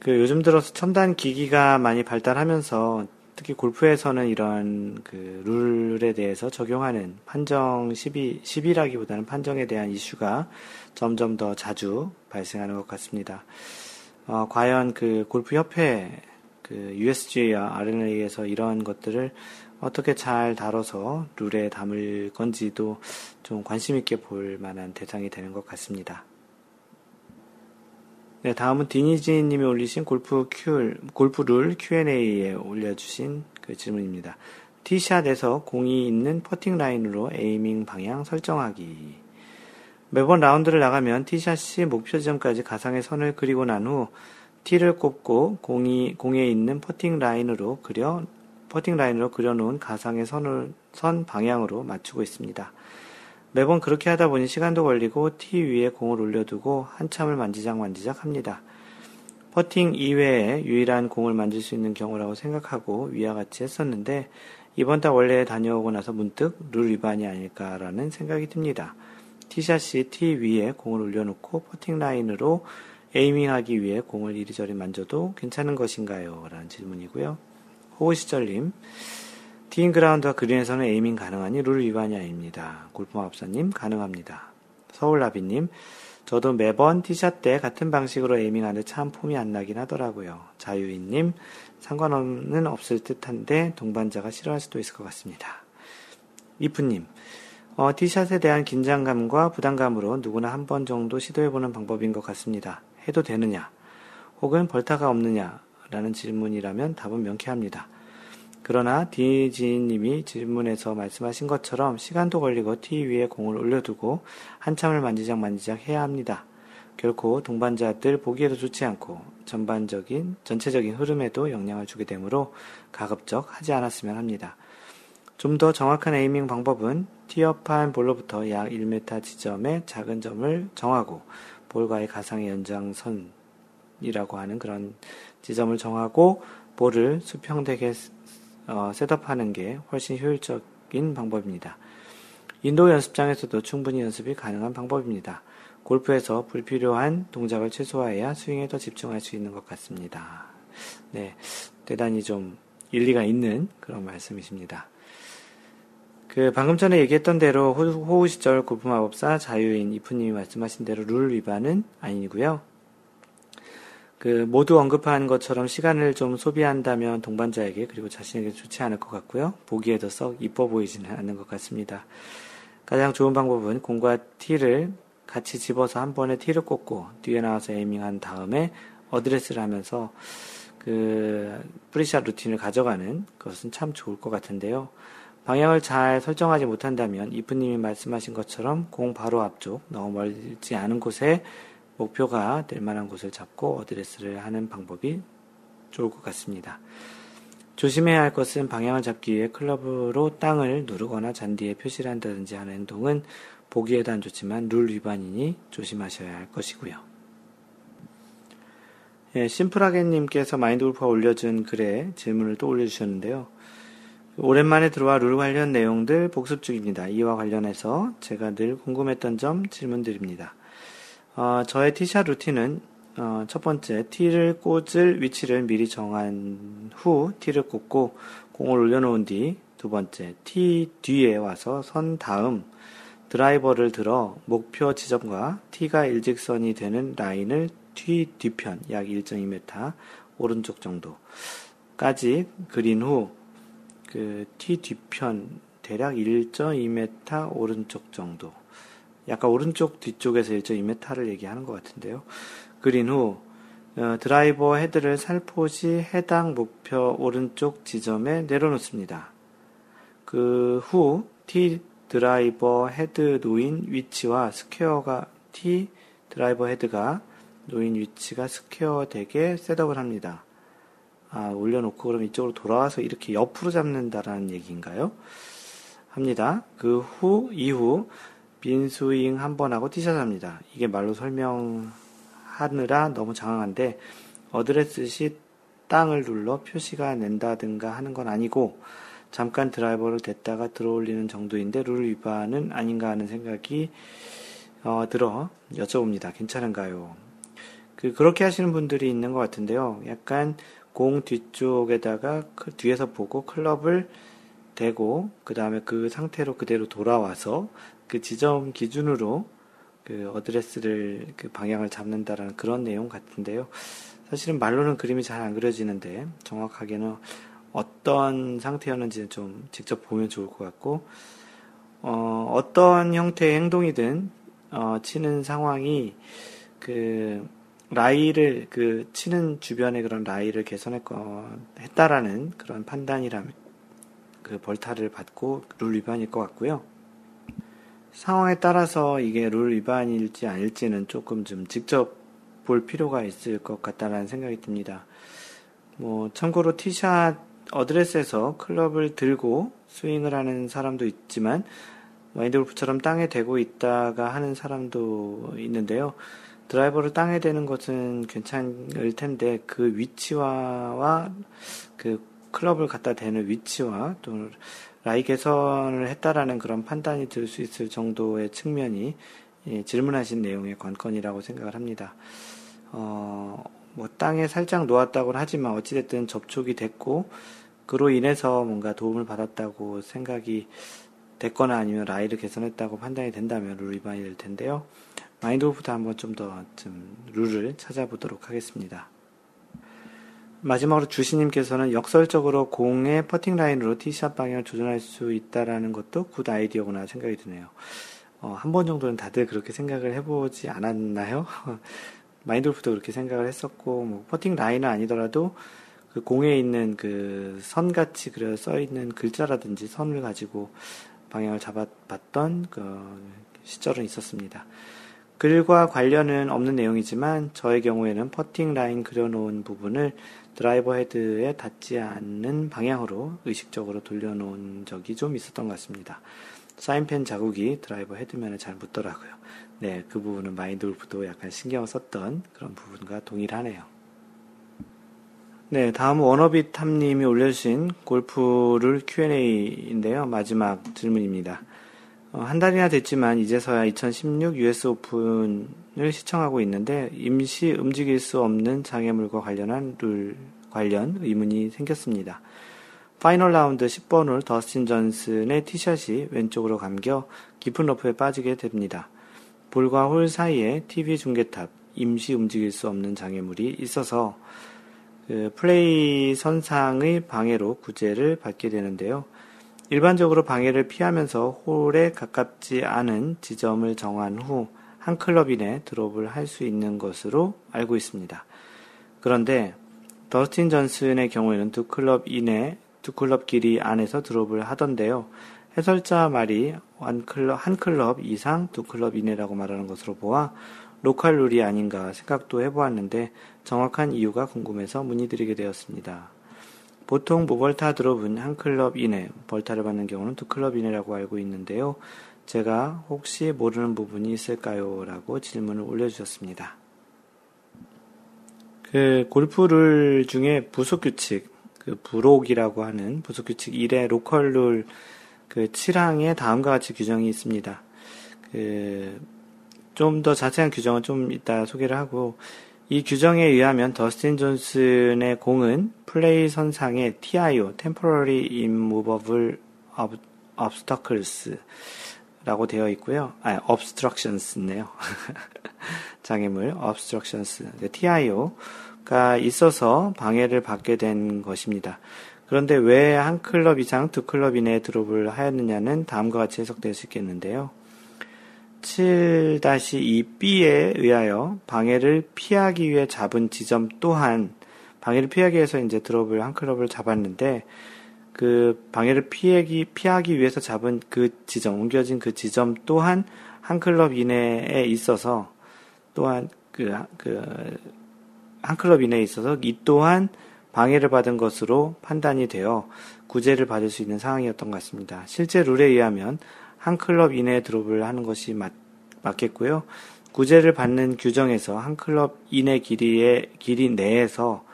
그 요즘 들어서 첨단 기기가 많이 발달하면서 특히 골프에서는 이런 그 룰에 대해서 적용하는 판정 시비, 시비라기보다는 판정에 대한 이슈가 점점 더 자주 발생하는 것 같습니다. 어, 과연 그 골프 협회, 그 USGA와 R&A에서 이러한 것들을 어떻게 잘 다뤄서 룰에 담을 건지도 좀 관심 있게 볼 만한 대상이 되는 것 같습니다. 네, 다음은 디니지 님이 올리신 골프 Q, 골프 룰 Q&A에 올려주신 그 질문입니다. 티샷에서 공이 있는 퍼팅 라인으로 aiming 방향 설정하기. 매번 라운드를 나가면 티샷이 목표 지점까지 가상의 선을 그리고 난 후 티를 꼽고 공이 공에 있는 퍼팅 라인으로 그려 퍼팅 라인으로 그려놓은 가상의 선을 선 방향으로 맞추고 있습니다. 매번 그렇게 하다 보니 시간도 걸리고 티 위에 공을 올려두고 한참을 만지작 만지작 합니다. 퍼팅 이외에 유일한 공을 만질 수 있는 경우라고 생각하고 위와 같이 했었는데 이번 달 월례 다녀오고 나서 문득 룰 위반이 아닐까라는 생각이 듭니다. 티샷이 티 위에 공을 올려놓고 퍼팅 라인으로 aiming하기 위해 공을 이리저리 만져도 괜찮은 것인가요? 라는 질문이고요. 호우시절님, teeing ground와 그린에서는 aiming 가능하니 룰 위반이 아닙니다. 골프마법사님, 가능합니다. 서울나비님, 저도 매번 티샷 때 같은 방식으로 aiming하는데 참 폼이 안 나긴 하더라고요. 자유인님, 상관없는 없을 듯 한데 동반자가 싫어할 수도 있을 것 같습니다. 이프님, 어, 티샷에 대한 긴장감과 부담감으로 누구나 한 번 정도 시도해보는 방법인 것 같습니다. 해도 되느냐? 혹은 벌타가 없느냐? 라는 질문이라면 답은 명쾌합니다. 그러나 디지님이 질문에서 말씀하신 것처럼 시간도 걸리고 티 위에 공을 올려두고 한참을 만지작 만지작 해야 합니다. 결코 동반자들 보기에도 좋지 않고 전반적인 전체적인 흐름에도 영향을 주게 되므로 가급적 하지 않았으면 합니다. 좀 더 정확한 에이밍 방법은 티업한 볼로부터 약 1m 지점의 작은 점을 정하고 볼과의 가상의 연장선이라고 하는 그런 지점을 정하고 볼을 수평되게 어, 셋업하는 게 훨씬 효율적인 방법입니다. 인도 연습장에서도 충분히 연습이 가능한 방법입니다. 골프에서 불필요한 동작을 최소화해야 스윙에 더 집중할 수 있는 것 같습니다. 네, 대단히 좀 일리가 있는 그런 말씀이십니다. 그 방금 전에 얘기했던 대로 호우 시절 골프 마법사 자유인 이프님이 말씀하신 대로 룰 위반은 아니고요. 그 모두 언급한 것처럼 시간을 좀 소비한다면 동반자에게 그리고 자신에게 좋지 않을 것 같고요. 보기에도 썩 이뻐 보이지는 않는 것 같습니다. 가장 좋은 방법은 공과 티를 같이 집어서 한 번에 티를 꽂고 뒤에 나와서 에이밍한 다음에 어드레스를 하면서 그 pre-shot routine을 가져가는 것은 참 좋을 것 같은데요. 방향을 잘 설정하지 못한다면 이프님이 말씀하신 것처럼 공 바로 앞쪽 너무 멀지 않은 곳에 목표가 될 만한 곳을 잡고 어드레스를 하는 방법이 좋을 것 같습니다. 조심해야 할 것은 방향을 잡기 위해 클럽으로 땅을 누르거나 잔디에 표시를 한다든지 하는 행동은 보기에도 안 좋지만 룰 위반이니 조심하셔야 할 것이고요. 예, 심플하게님께서 마인드 골프가 올려준 글에 질문을 또 올려주셨는데요. 오랜만에 들어와 룰 관련 내용들 복습 중입니다. 이와 관련해서 제가 늘 궁금했던 점 질문드립니다. 어, 저의 티샷 routine은 어, 첫 번째 티를 꽂을 위치를 미리 정한 후 티를 꽂고 공을 올려놓은 뒤 두 번째 티 뒤에 와서 선 다음 드라이버를 들어 목표 지점과 티가 일직선이 되는 라인을 티 뒤편 약 1.2m 오른쪽 정도까지 그린 후 그 티 뒤편 대략 1.2m 오른쪽 정도. 약간 오른쪽 뒤쪽에서 1.2m를 얘기하는 것 같은데요. 그린 후 어, 드라이버 헤드를 살포시 해당 목표 오른쪽 지점에 내려놓습니다. 그 후 T 드라이버 헤드 놓인 위치와 스퀘어가 T 드라이버 헤드가 놓인 위치가 square 되게 setup을 합니다. 아, 올려놓고 그럼 이쪽으로 돌아와서 이렇게 옆으로 잡는다라는 얘기인가요? 합니다. 그 후, 이후, 빈 스윙 한 번 하고 티샷 합니다. 이게 말로 설명하느라 너무 장황한데, 어드레스시 땅을 눌러 표시가 낸다든가 하는 건 아니고, 잠깐 드라이버를 댔다가 들어올리는 정도인데, 룰 위반은 아닌가 하는 생각이 어, 들어 여쭤봅니다. 괜찮은가요? 그, 그렇게 하시는 분들이 있는 것 같은데요. 약간 공 뒤쪽에다가 그 뒤에서 보고 클럽을 대고 그 다음에 그 상태로 그대로 돌아와서 그 지점 기준으로 그 어드레스를 그 방향을 잡는다라는 그런 내용 같은데요. 사실은 말로는 그림이 잘 안 그려지는데 정확하게는 어떤 상태였는지는 좀 직접 보면 좋을 것 같고 어, 어떤 형태의 행동이든 어, 치는 상황이 그 라이를 그 치는 주변의 그런 라이를 개선했건 했다라는 그런 판단이라면 그 벌타를 받고 룰 위반일 것 같고요. 상황에 따라서 이게 룰 위반일지 아닐지는 조금 좀 직접 볼 필요가 있을 것 같다는 생각이 듭니다. 뭐 참고로 티샷 어드레스에서 클럽을 들고 스윙을 하는 사람도 있지만 마인드 골프처럼 땅에 대고 있다가 하는 사람도 있는데요. 드라이버를 땅에 대는 것은 괜찮을 텐데 그 위치와 그 클럽을 갖다 대는 위치와 또 라이 개선을 했다라는 그런 판단이 들 수 있을 정도의 측면이 예, 질문하신 내용의 관건이라고 생각을 합니다. 어, 뭐 땅에 살짝 놓았다고는 하지만 어찌됐든 접촉이 됐고 그로 인해서 뭔가 도움을 받았다고 생각이 됐거나 아니면 라이를 개선했다고 판단이 된다면 룰 위반이 될 텐데요. 마인드 골프도 한번 좀 더 좀 룰을 찾아보도록 하겠습니다. 마지막으로 주시님께서는 역설적으로 공의 퍼팅 라인으로 티샷 방향을 조절할 수 있다라는 것도 good idea구나 생각이 드네요. 어, 한 번 정도는 다들 그렇게 생각을 해보지 않았나요? 마인드골프도 그렇게 생각을 했었고, 뭐, 퍼팅 라인은 아니더라도 그 공에 있는 그 선 같이 그려 써 있는 글자라든지 선을 가지고 방향을 잡아봤던 그 시절은 있었습니다. 글과 관련은 없는 내용이지만 저의 경우에는 퍼팅 라인 그려놓은 부분을 드라이버 헤드에 닿지 않는 방향으로 의식적으로 돌려놓은 적이 좀 있었던 것 같습니다. 사인펜 자국이 드라이버 헤드면에 잘 묻더라고요. 네, 그 부분은 마인드 골프도 약간 신경 을 썼던 그런 부분과 동일하네요. 네, 다음 워너비 탐님이 올려주신 골프를 Q&A인데요. 마지막 질문입니다. 어, 한 달이나 됐지만 이제서야 2016 US 오픈을 시청하고 있는데 임시 움직일 수 없는 장애물과 관련한 룰 관련 의문이 생겼습니다. 파이널 라운드 10번 홀 더스틴 존슨의 티샷이 왼쪽으로 감겨 깊은 러프에 빠지게 됩니다. 볼과 홀 사이에 TV 중계탑, 임시 움직일 수 없는 장애물이 있어서 그 플레이 선상의 방해로 구제를 받게 되는데요. 일반적으로 방해를 피하면서 홀에 가깝지 않은 지점을 정한 후 한 클럽 이내 드롭을 할 수 있는 것으로 알고 있습니다. 그런데 더스틴 존슨의 경우에는 두 클럽 이내, 두 클럽 길이 안에서 드롭을 하던데요. 해설자 말이 한 클럽, 한 클럽 이상 두 클럽 이내라고 말하는 것으로 보아 로컬 룰이 아닌가 생각도 해보았는데 정확한 이유가 궁금해서 문의드리게 되었습니다. 보통 무벌타 드롭은 한 클럽 이내, 벌타를 받는 경우는 두 클럽 이내라고 알고 있는데요. 제가 혹시 모르는 부분이 있을까요? 라고 질문을 올려주셨습니다. 그 골프 룰 중에 부속 규칙, 그 부록이라고 하는 부속 규칙 1의 로컬 룰 그 7항에 다음과 같이 규정이 있습니다. 그 좀 더 자세한 규정은 좀 이따 소개를 하고 이 규정에 의하면 더스틴 존슨의 공은 플레이 선상의 TIO, Temporary Immovable Obstacles 라고 되어 있고요. 아, obstructions네요. 장애물, obstructions. TIO가 있어서 방해를 받게 된 것입니다. 그런데 왜 한 클럽 이상 두 클럽 이내에 드롭을 하였느냐는 다음과 같이 해석될 수 있겠는데요. 7-2B에 의하여 방해를 피하기 위해 잡은 지점 또한 방해를 피하기 위해서 이제 드롭을 한 클럽을 잡았는데 그 방해를 피하기 피하기 위해서 잡은 그 지점 옮겨진 그 지점 또한 한 클럽 이내에 있어서 또한 그그 그한 클럽 이내에 있어서 이 또한 방해를 받은 것으로 판단이 되어 구제를 받을 수 있는 상황이었던 것 같습니다. 실제 룰에 의하면 한 클럽 이내에 드롭을 하는 것이 맞, 맞겠고요. 구제를 받는 규정에서 한 클럽 이내 길이의 길이 내에서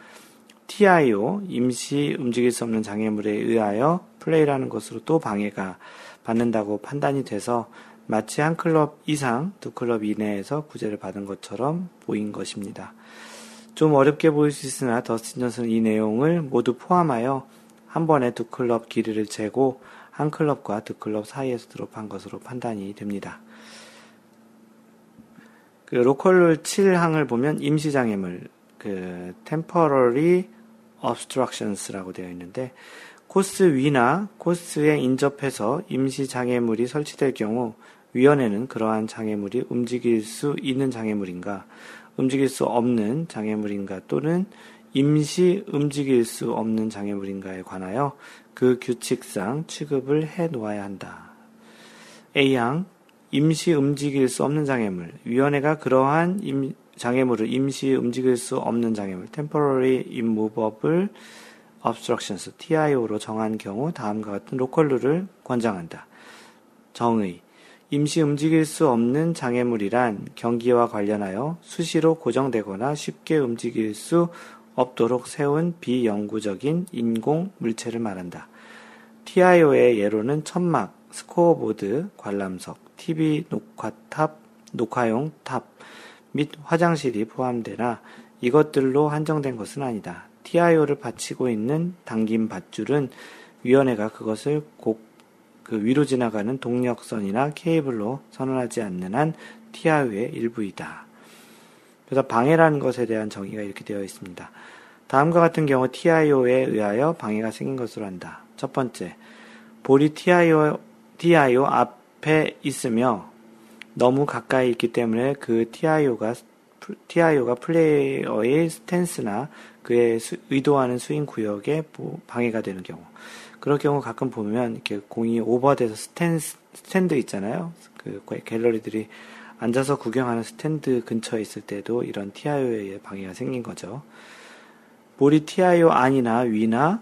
TIO 임시 움직일 수 없는 장애물에 의하여 플레이라는 것으로 또 방해가 받는다고 판단이 돼서 마치 한 클럽 이상 두 클럽 이내에서 구제를 받은 것처럼 보인 것입니다. 좀 어렵게 보일 수 있으나 더스틴 존슨은 이 내용을 모두 포함하여 한 번에 두 클럽 길이를 재고 한 클럽과 두 클럽 사이에서 드롭한 것으로 판단이 됩니다. 그 로컬룰 7항을 보면 임시장애물, 그 temporary obstructions라고 되어 있는데 코스 위나 코스에 인접해서 임시장애물이 설치될 경우 위원회는 그러한 장애물이 움직일 수 있는 장애물인가, 움직일 수 없는 장애물인가 또는 임시 움직일 수 없는 장애물인가에 관하여 그 규칙상 취급을 해 놓아야 한다. A항 임시 움직일 수 없는 장애물. 위원회가 그러한 임, 장애물을 임시 움직일 수 없는 장애물 temporary immovable obstructions TIO로 정한 경우 다음과 같은 로컬 룰을 권장한다. 정의 임시 움직일 수 없는 장애물이란 경기와 관련하여 수시로 고정되거나 쉽게 움직일 수 없도록 세운 비영구적인 인공 물체를 말한다. TIO의 예로는 천막, 스코어보드, 관람석, TV 녹화탑, 녹화용 탑 및 화장실이 포함되나 이것들로 한정된 것은 아니다. TIO를 받치고 있는 당김 밧줄은 위원회가 그것을 곡, 그 위로 지나가는 동력선이나 케이블로 선언하지 않는 한 TIO의 일부이다. 그래서 방해라는 것에 대한 정의가 이렇게 되어 있습니다. 다음과 같은 경우 TIO에 의하여 방해가 생긴 것으로 한다. 첫 번째, 볼이 TIO, TIO 앞에 있으며 너무 가까이 있기 때문에 그 TIO가 TIO가 플레이어의 스탠스나 그의 수, 의도하는 스윙 구역에 방해가 되는 경우. 그럴 경우 가끔 보면 이렇게 공이 오버돼서 스탠스, 스탠드 있잖아요. 그 갤러리들이 앉아서 구경하는 스탠드 근처에 있을 때도 이런 TIO에 방해가 생긴 거죠. 볼이 TIO 안이나 위나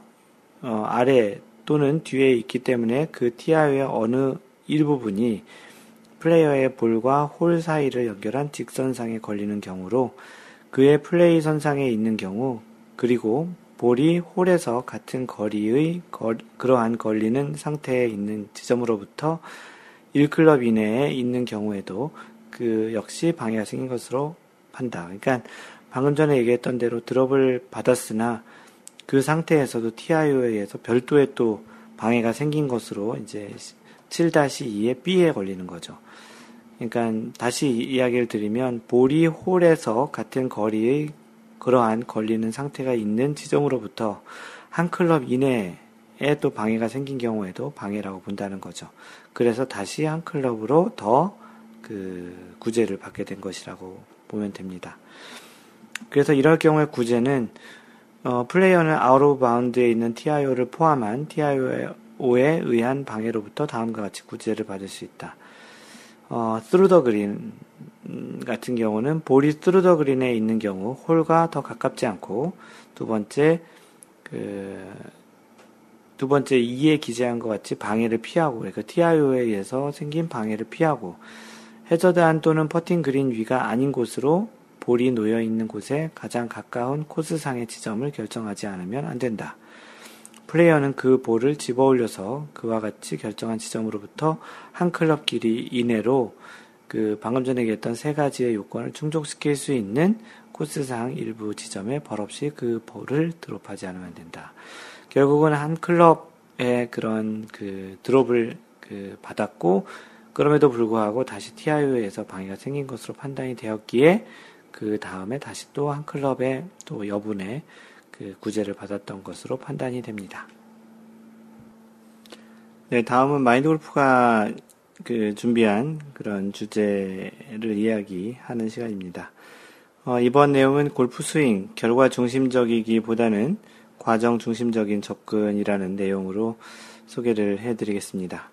어, 아래 또는 뒤에 있기 때문에 그 TIO의 어느 일부분이 플레이어의 볼과 홀 사이를 연결한 직선상에 걸리는 경우로 그의 플레이 선상에 있는 경우 그리고 볼이 홀에서 같은 거리의 거, 그러한 걸리는 상태에 있는 지점으로부터 1클럽 이내에 있는 경우에도 그 역시 방해가 생긴 것으로 판다. 그러니까 방금 전에 얘기했던 대로 드롭을 받았으나 그 상태에서도 TIO에 의해서 별도의 또 방해가 생긴 것으로 이제 7-2의 B에 걸리는 거죠. 그러니까 다시 이야기를 드리면 볼이 홀에서 같은 거리의 그러한 걸리는 상태가 있는 지점으로부터 한 클럽 이내에 또 방해가 생긴 경우에도 방해라고 본다는 거죠. 그래서 다시 한 클럽으로 더 그 구제를 받게 된 것이라고 보면 됩니다. 그래서 이럴 경우에 구제는 어, 플레이어는 out of bound에 있는 TIO를 포함한 TIO에 의한 방해로부터 다음과 같이 구제를 받을 수 있다. 어, through the green 같은 경우는 볼이 through the green에 있는 경우 홀과 더 가깝지 않고 두 번째 그 두 번째 2에 기재한 것 같이 방해를 피하고 그러니까 TIO에 의해서 생긴 방해를 피하고 해저드안 또는 퍼팅 그린 위가 아닌 곳으로 볼이 놓여 있는 곳에 가장 가까운 코스상의 지점을 결정하지 않으면 안 된다. 플레이어는 그 볼을 집어 올려서 그와 같이 결정한 지점으로부터 한 클럽 길이 이내로 그 방금 전에 얘기했던 세 가지의 요건을 충족시킬 수 있는 코스상 일부 지점에 벌없이 그 볼을 드롭하지 않으면 된다. 결국은 한 클럽의 그런 그 드롭을 그 받았고 그럼에도 불구하고 다시 TIO에서 방해가 생긴 것으로 판단이 되었기에 그 다음에 다시 또 한 클럽의 또 여분의 그 구제를 받았던 것으로 판단이 됩니다. 네, 다음은 마인드 골프가 그 준비한 그런 주제를 이야기하는 시간입니다. 어, 이번 내용은 골프 스윙, 결과 중심적이기보다는 과정 중심적인 접근이라는 내용으로 소개를 해드리겠습니다.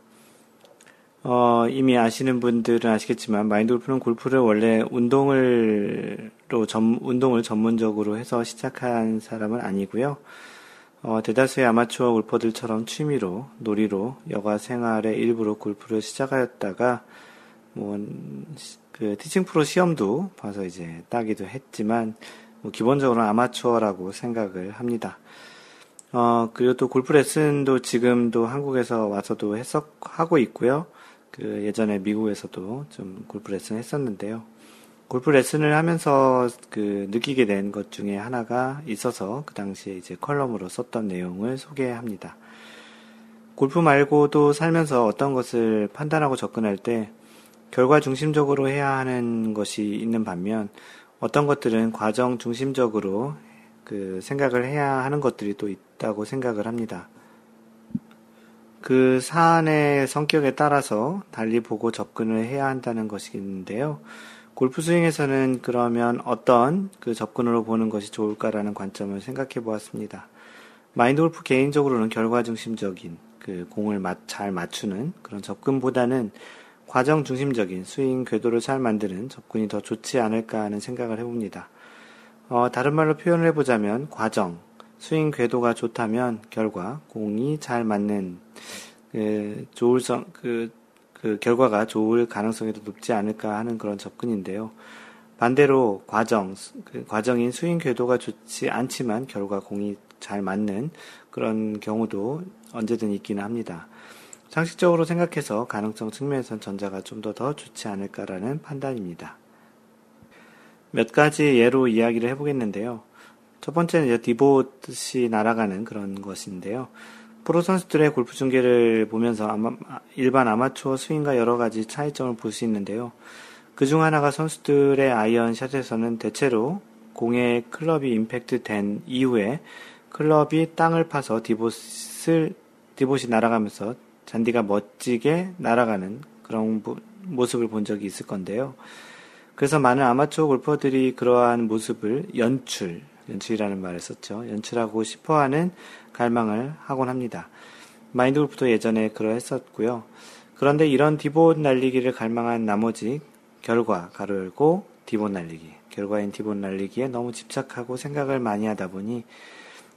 어, 이미 아시는 분들은 아시겠지만 마인드 골프는 골프를 원래 운동을로 전, 운동을 전문적으로 해서 시작한 사람은 아니고요. 어, 대다수의 아마추어 골퍼들처럼 취미로 놀이로 여가 생활의 일부로 골프를 시작하였다가 뭐 그 티칭 프로 시험도 봐서 이제 따기도 했지만 뭐 기본적으로 아마추어라고 생각을 합니다. 어, 그리고 또 골프 레슨도 지금도 한국에서 와서도 계속 하고 있고요. 그 예전에 미국에서도 좀 골프 레슨 했었는데요. 골프 레슨을 하면서 그 느끼게 된 것 중에 하나가 있어서 그 당시에 이제 컬럼으로 썼던 내용을 소개합니다. 골프 말고도 살면서 어떤 것을 판단하고 접근할 때 결과 중심적으로 해야 하는 것이 있는 반면 어떤 것들은 과정 중심적으로 그 생각을 해야 하는 것들이 또 있다고 생각을 합니다. 그 사안의 성격에 따라서 달리 보고 접근을 해야 한다는 것인데요. 골프 스윙에서는 그러면 어떤 그 접근으로 보는 것이 좋을까라는 관점을 생각해 보았습니다. 마인드 골프 개인적으로는 결과 중심적인 그 공을 잘 맞추는 그런 접근보다는 과정 중심적인 스윙 궤도를 잘 만드는 접근이 더 좋지 않을까 하는 생각을 해봅니다. 어, 다른 말로 표현을 해보자면 과정, 스윙 궤도가 좋다면 결과, 공이 잘 맞는 그 좋을 성, 그, 그 결과가 좋을 가능성이 더 높지 않을까 하는 그런 접근인데요. 반대로 과정, 그 과정인 스윙 궤도가 좋지 않지만 결과 공이 잘 맞는 그런 경우도 언제든 있기는 합니다. 상식적으로 생각해서 가능성 측면에선 전자가 좀 더 더 좋지 않을까라는 판단입니다. 몇 가지 예로 이야기를 해보겠는데요. 첫 번째는 이제 디봇이 날아가는 그런 것인데요. 프로 선수들의 골프 중계를 보면서 아마, 일반 아마추어 스윙과 여러 가지 차이점을 볼 수 있는데요. 그 중 하나가 선수들의 아이언 샷에서는 대체로 공의 클럽이 임팩트 된 이후에 클럽이 땅을 파서 디봇을, 디봇이 날아가면서 잔디가 멋지게 날아가는 그런 모습을 본 적이 있을 건데요. 그래서 많은 아마추어 골퍼들이 그러한 모습을 연출, 연출이라는 말을 썼죠. 연출하고 싶어 하는 갈망을 하곤 합니다. 마인드 골프도 예전에 그러했었고요. 그런데 이런 디봇 날리기를 갈망한 나머지 결과, 가로 열고 디봇 날리기, 결과인 디봇 날리기에 너무 집착하고 생각을 많이 하다 보니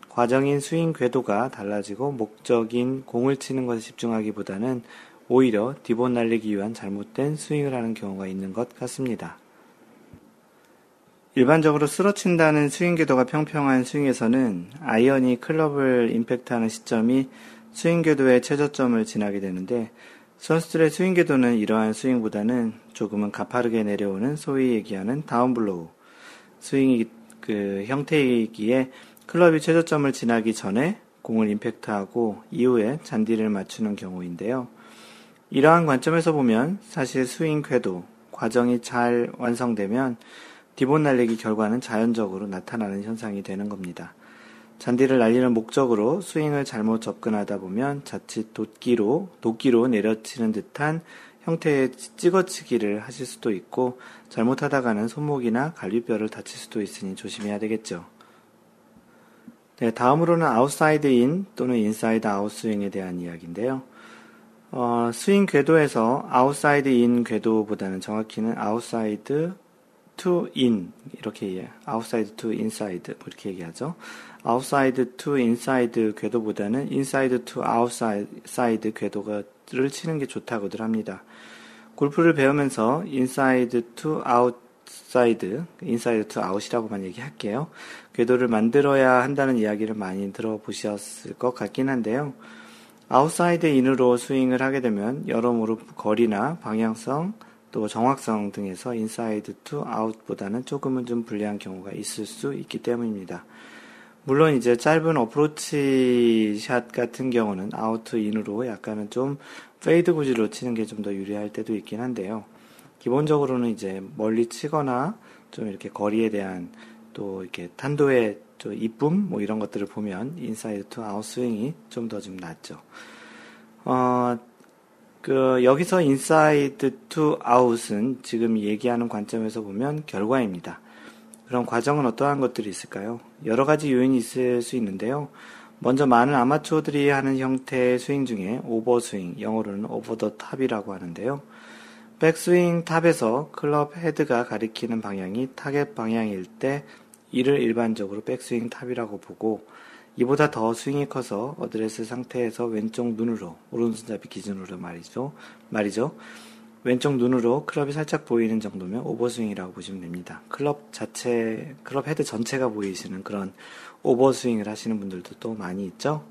과정인 스윙 궤도가 달라지고 목적인 공을 치는 것에 집중하기보다는 오히려 디봇 날리기 위한 잘못된 스윙을 하는 경우가 있는 것 같습니다. 일반적으로 쓸어친다는 스윙 궤도가 평평한 스윙에서는 아이언이 클럽을 임팩트하는 시점이 스윙 궤도의 최저점을 지나게 되는데 선수들의 스윙 궤도는 이러한 스윙보다는 조금은 가파르게 내려오는 소위 얘기하는 down blow 스윙이 그 형태이기에 클럽이 최저점을 지나기 전에 공을 임팩트하고 이후에 잔디를 맞추는 경우인데요. 이러한 관점에서 보면 사실 스윙 궤도 과정이 잘 완성되면 디봇 날리기 결과는 자연적으로 나타나는 현상이 되는 겁니다. 잔디를 날리는 목적으로 스윙을 잘못 접근하다 보면 자칫 도끼로, 도끼로 내려치는 듯한 형태의 찍어치기를 하실 수도 있고 잘못하다가는 손목이나 갈비뼈를 다칠 수도 있으니 조심해야 되겠죠. 네, 다음으로는 outside in 또는 inside out 스윙에 대한 이야기인데요. 어, 스윙 궤도에서 outside in 궤도보다는 정확히는 outside to in 이렇게 얘기해요. outside to inside 뭐 이렇게 얘기하죠. outside to inside 궤도보다는 inside to outside 궤도를 치는 게 좋다고들 합니다. 골프를 배우면서 inside to outside, inside to out이라고만 얘기할게요. 궤도를 만들어야 한다는 이야기를 많이 들어보셨을 것 같긴 한데요. outside in으로 스윙을 하게 되면 여러모로 거리나 방향성, 또 정확성 등에서 inside to out보다는 조금은 좀 불리한 경우가 있을 수 있기 때문입니다. 물론 이제 짧은 어프로치 샷 같은 경우는 out in으로 약간은 좀 페이드 구질로 치는 게 좀 더 유리할 때도 있긴 한데요. 기본적으로는 이제 멀리 치거나 좀 이렇게 거리에 대한 또 이렇게 탄도의 좀 이쁨 뭐 이런 것들을 보면 inside to out 스윙이 좀 더좀 낫죠. 어, 그 여기서 inside to out은 지금 얘기하는 관점에서 보면 결과입니다. 그럼 과정은 어떠한 것들이 있을까요? 여러 가지 요인이 있을 수 있는데요. 먼저 많은 아마추어들이 하는 형태의 스윙 중에 오버스윙, 영어로는 over the top이라고 하는데요. 백스윙 탑에서 클럽 헤드가 가리키는 방향이 타겟 방향일 때 이를 일반적으로 백스윙 탑이라고 보고 이보다 더 스윙이 커서 어드레스 상태에서 왼쪽 눈으로 오른손잡이 기준으로 말이죠. 말이죠. 왼쪽 눈으로 클럽이 살짝 보이는 정도면 오버스윙이라고 보시면 됩니다. 클럽 자체, 클럽 헤드 전체가 보이시는 그런 오버스윙을 하시는 분들도 또 많이 있죠.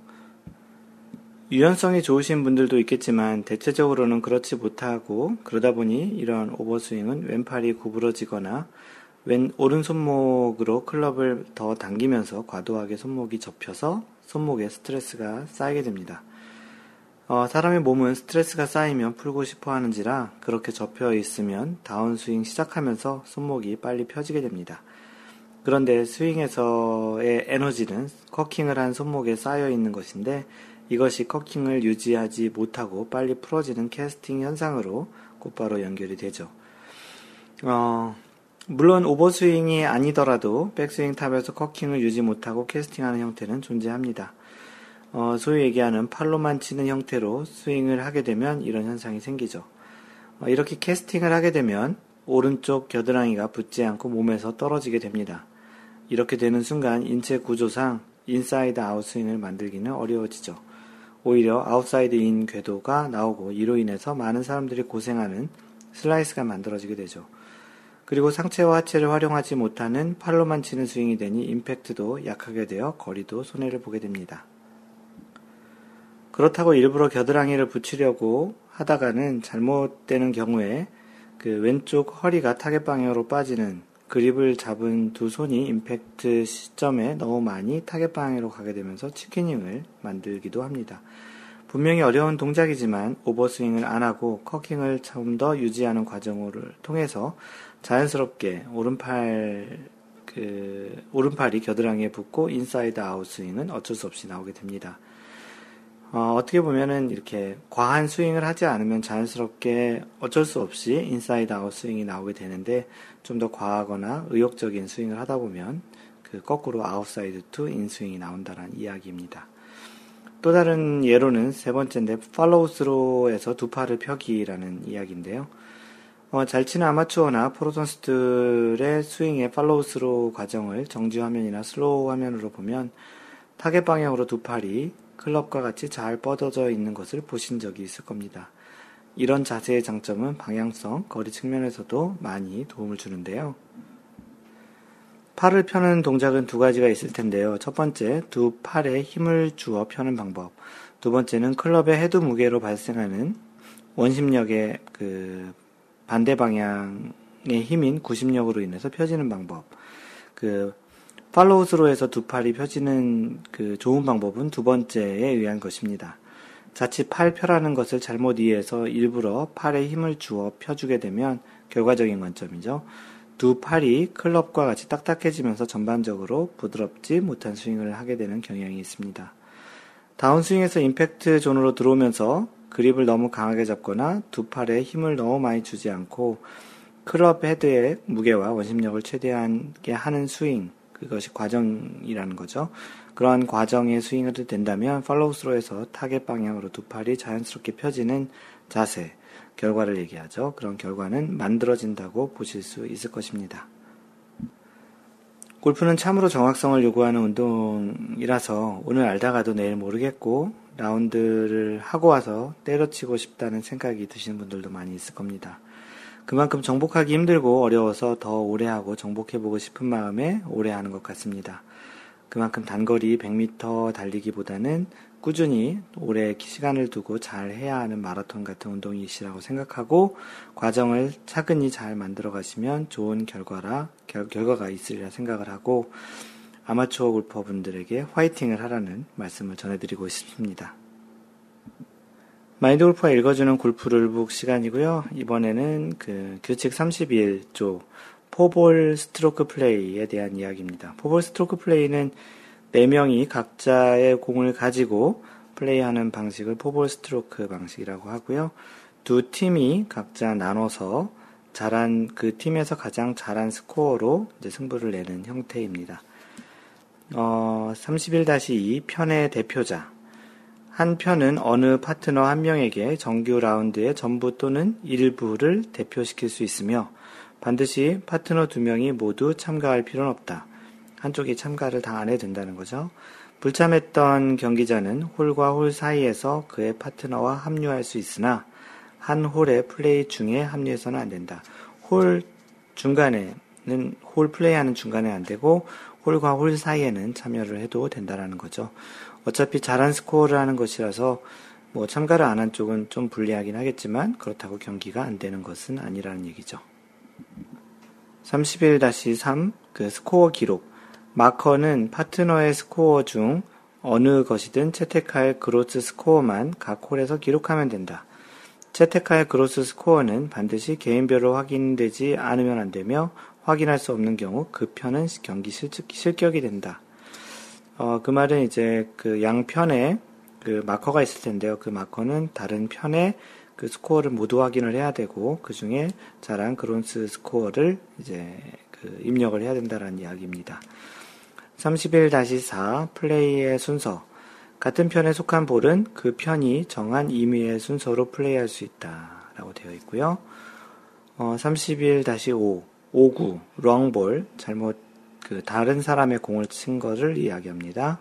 유연성이 좋으신 분들도 있겠지만 대체적으로는 그렇지 못하고 그러다 보니 이런 오버스윙은 왼팔이 구부러지거나 왼 오른손목으로 클럽을 더 당기면서 과도하게 손목이 접혀서 손목에 스트레스가 쌓이게 됩니다. 어, 사람의 몸은 스트레스가 쌓이면 풀고 싶어 하는지라 그렇게 접혀 있으면 다운스윙 시작하면서 손목이 빨리 펴지게 됩니다. 그런데 스윙에서의 에너지는 코킹을 한 손목에 쌓여 있는 것인데 이것이 코킹을 유지하지 못하고 빨리 풀어지는 캐스팅 현상으로 곧바로 연결이 되죠. 어, 물론 오버스윙이 아니더라도 백스윙 탑에서 코킹을 유지 못하고 캐스팅하는 형태는 존재합니다. 어, 소위 얘기하는 팔로만 치는 형태로 스윙을 하게 되면 이런 현상이 생기죠. 어, 이렇게 캐스팅을 하게 되면 오른쪽 겨드랑이가 붙지 않고 몸에서 떨어지게 됩니다. 이렇게 되는 순간 인체 구조상 inside out 스윙을 만들기는 어려워지죠. 오히려 outside in 궤도가 나오고 이로 인해서 많은 사람들이 고생하는 슬라이스가 만들어지게 되죠. 그리고 상체와 하체를 활용하지 못하는 팔로만 치는 스윙이 되니 임팩트도 약하게 되어 거리도 손해를 보게 됩니다. 그렇다고 일부러 겨드랑이를 붙이려고 하다가는 잘못되는 경우에 그 왼쪽 허리가 타겟 방향으로 빠지는 그립을 잡은 두 손이 임팩트 시점에 너무 많이 타겟 방향으로 가게 되면서 chicken wing을 만들기도 합니다. 분명히 어려운 동작이지만 오버스윙을 안 하고 코킹을 좀 더 유지하는 과정을 통해서 자연스럽게 오른팔 그 오른팔이 겨드랑이에 붙고 inside out 스윙은 어쩔 수 없이 나오게 됩니다. 어, 떻게 보면은 이렇게 과한 스윙을 하지 않으면 자연스럽게 어쩔 수 없이 inside out 스윙이 나오게 되는데 좀 더 과하거나 의욕적인 스윙을 하다 보면 그 거꾸로 outside to in 스윙이 나온다는 이야기입니다. 또 다른 예로는 세 번째인데 팔로우 스로에서 두 팔을 펴기라는 이야기인데요. 어, 잘 치는 아마추어나 프로 선수들의 스윙의 팔로우 스로 과정을 정지 화면이나 슬로우 화면으로 보면 타겟 방향으로 두 팔이 클럽과 같이 잘 뻗어져 있는 것을 보신 적이 있을 겁니다. 이런 자세의 장점은 방향성, 거리 측면에서도 많이 도움을 주는데요. 팔을 펴는 동작은 두 가지가 있을 텐데요. 첫 번째, 두 팔에 힘을 주어 펴는 방법. 두 번째는 클럽의 헤드 무게로 발생하는 원심력의 그 반대 방향의 힘인 구심력으로 인해서 펴지는 방법. 그 팔로우스로에서 두 팔이 펴지는 그 좋은 방법은 두 번째에 의한 것입니다. 자칫 팔 펴라는 것을 잘못 이해해서 일부러 팔에 힘을 주어 펴주게 되면 결과적인 관점이죠. 두 팔이 클럽과 같이 딱딱해지면서 전반적으로 부드럽지 못한 스윙을 하게 되는 경향이 있습니다. 다운스윙에서 임팩트 존으로 들어오면서 그립을 너무 강하게 잡거나 두 팔에 힘을 너무 많이 주지 않고 클럽 헤드의 무게와 원심력을 최대한게 하는 스윙, 그것이 과정이라는 거죠. 그러한 과정의 스윙을 된다면 팔로우스로에서 타겟 방향으로 두 팔이 자연스럽게 펴지는 자세, 결과를 얘기하죠. 그런 결과는 만들어진다고 보실 수 있을 것입니다. 골프는 참으로 정확성을 요구하는 운동이라서 오늘 알다가도 내일 모르겠고 라운드를 하고 와서 때려치고 싶다는 생각이 드시는 분들도 많이 있을 겁니다. 그만큼 정복하기 힘들고 어려워서 더 오래 하고 정복해보고 싶은 마음에 오래 하는 것 같습니다. 그만큼 단거리 100m 달리기보다는 꾸준히 오래 시간을 두고 잘 해야 하는 마라톤 같은 운동이시라고 생각하고 과정을 차근히 잘 만들어 가시면 좋은 결과라, 결, 결과가 있으리라 생각을 하고 아마추어 골퍼분들에게 화이팅을 하라는 말씀을 전해드리고 싶습니다. 마인드 골프가 읽어주는 골프룰북 시간이고요. 이번에는 그 규칙 31조 포볼 스트로크 플레이에 대한 이야기입니다. 포볼 스트로크 플레이는 4명이 각자의 공을 가지고 플레이하는 방식을 포볼 스트로크 방식이라고 하고요. 두 팀이 각자 나눠서 잘한 그 팀에서 가장 잘한 스코어로 승부를 내는 형태입니다. 어, 31-2 편의 대표자 한 편은 어느 파트너 한 명에게 정규 라운드의 전부 또는 일부를 대표시킬 수 있으며 반드시 파트너 두 명이 모두 참가할 필요는 없다. 한쪽이 참가를 다 안 해도 된다는 거죠. 불참했던 경기자는 홀과 홀 사이에서 그의 파트너와 합류할 수 있으나 한 홀의 플레이 중에 합류해서는 안 된다. 홀 중간에는 홀 플레이하는 중간에 안 되고 홀과 홀 사이에는 참여를 해도 된다라는 거죠. 어차피 잘한 스코어를 하는 것이라서 뭐 참가를 안 한 쪽은 좀 불리하긴 하겠지만 그렇다고 경기가 안 되는 것은 아니라는 얘기죠. 31-3 그 스코어 기록 마커는 파트너의 스코어 중 어느 것이든 채택할 그로스 스코어만 각 홀에서 기록하면 된다. 채택할 그로스 스코어는 반드시 개인별로 확인되지 않으면 안 되며 확인할 수 없는 경우 그 편은 경기 실격 이 된다. 어, 그 말은 이제 그 양편에 그 마커가 있을 텐데요. 그 마커는 다른 편의 그 스코어를 모두 확인을 해야 되고 그 중에 자란 그론스 스코어를 이제 그 입력을 해야 된다는 이야기입니다. 31-4 플레이의 순서 같은 편에 속한 볼은 그 편이 정한 임의의 순서로 플레이할 수 있다라고 되어 있고요. 어, 31-5 5구 롱볼 잘못 그 다른 사람의 공을 친 것을 이야기합니다.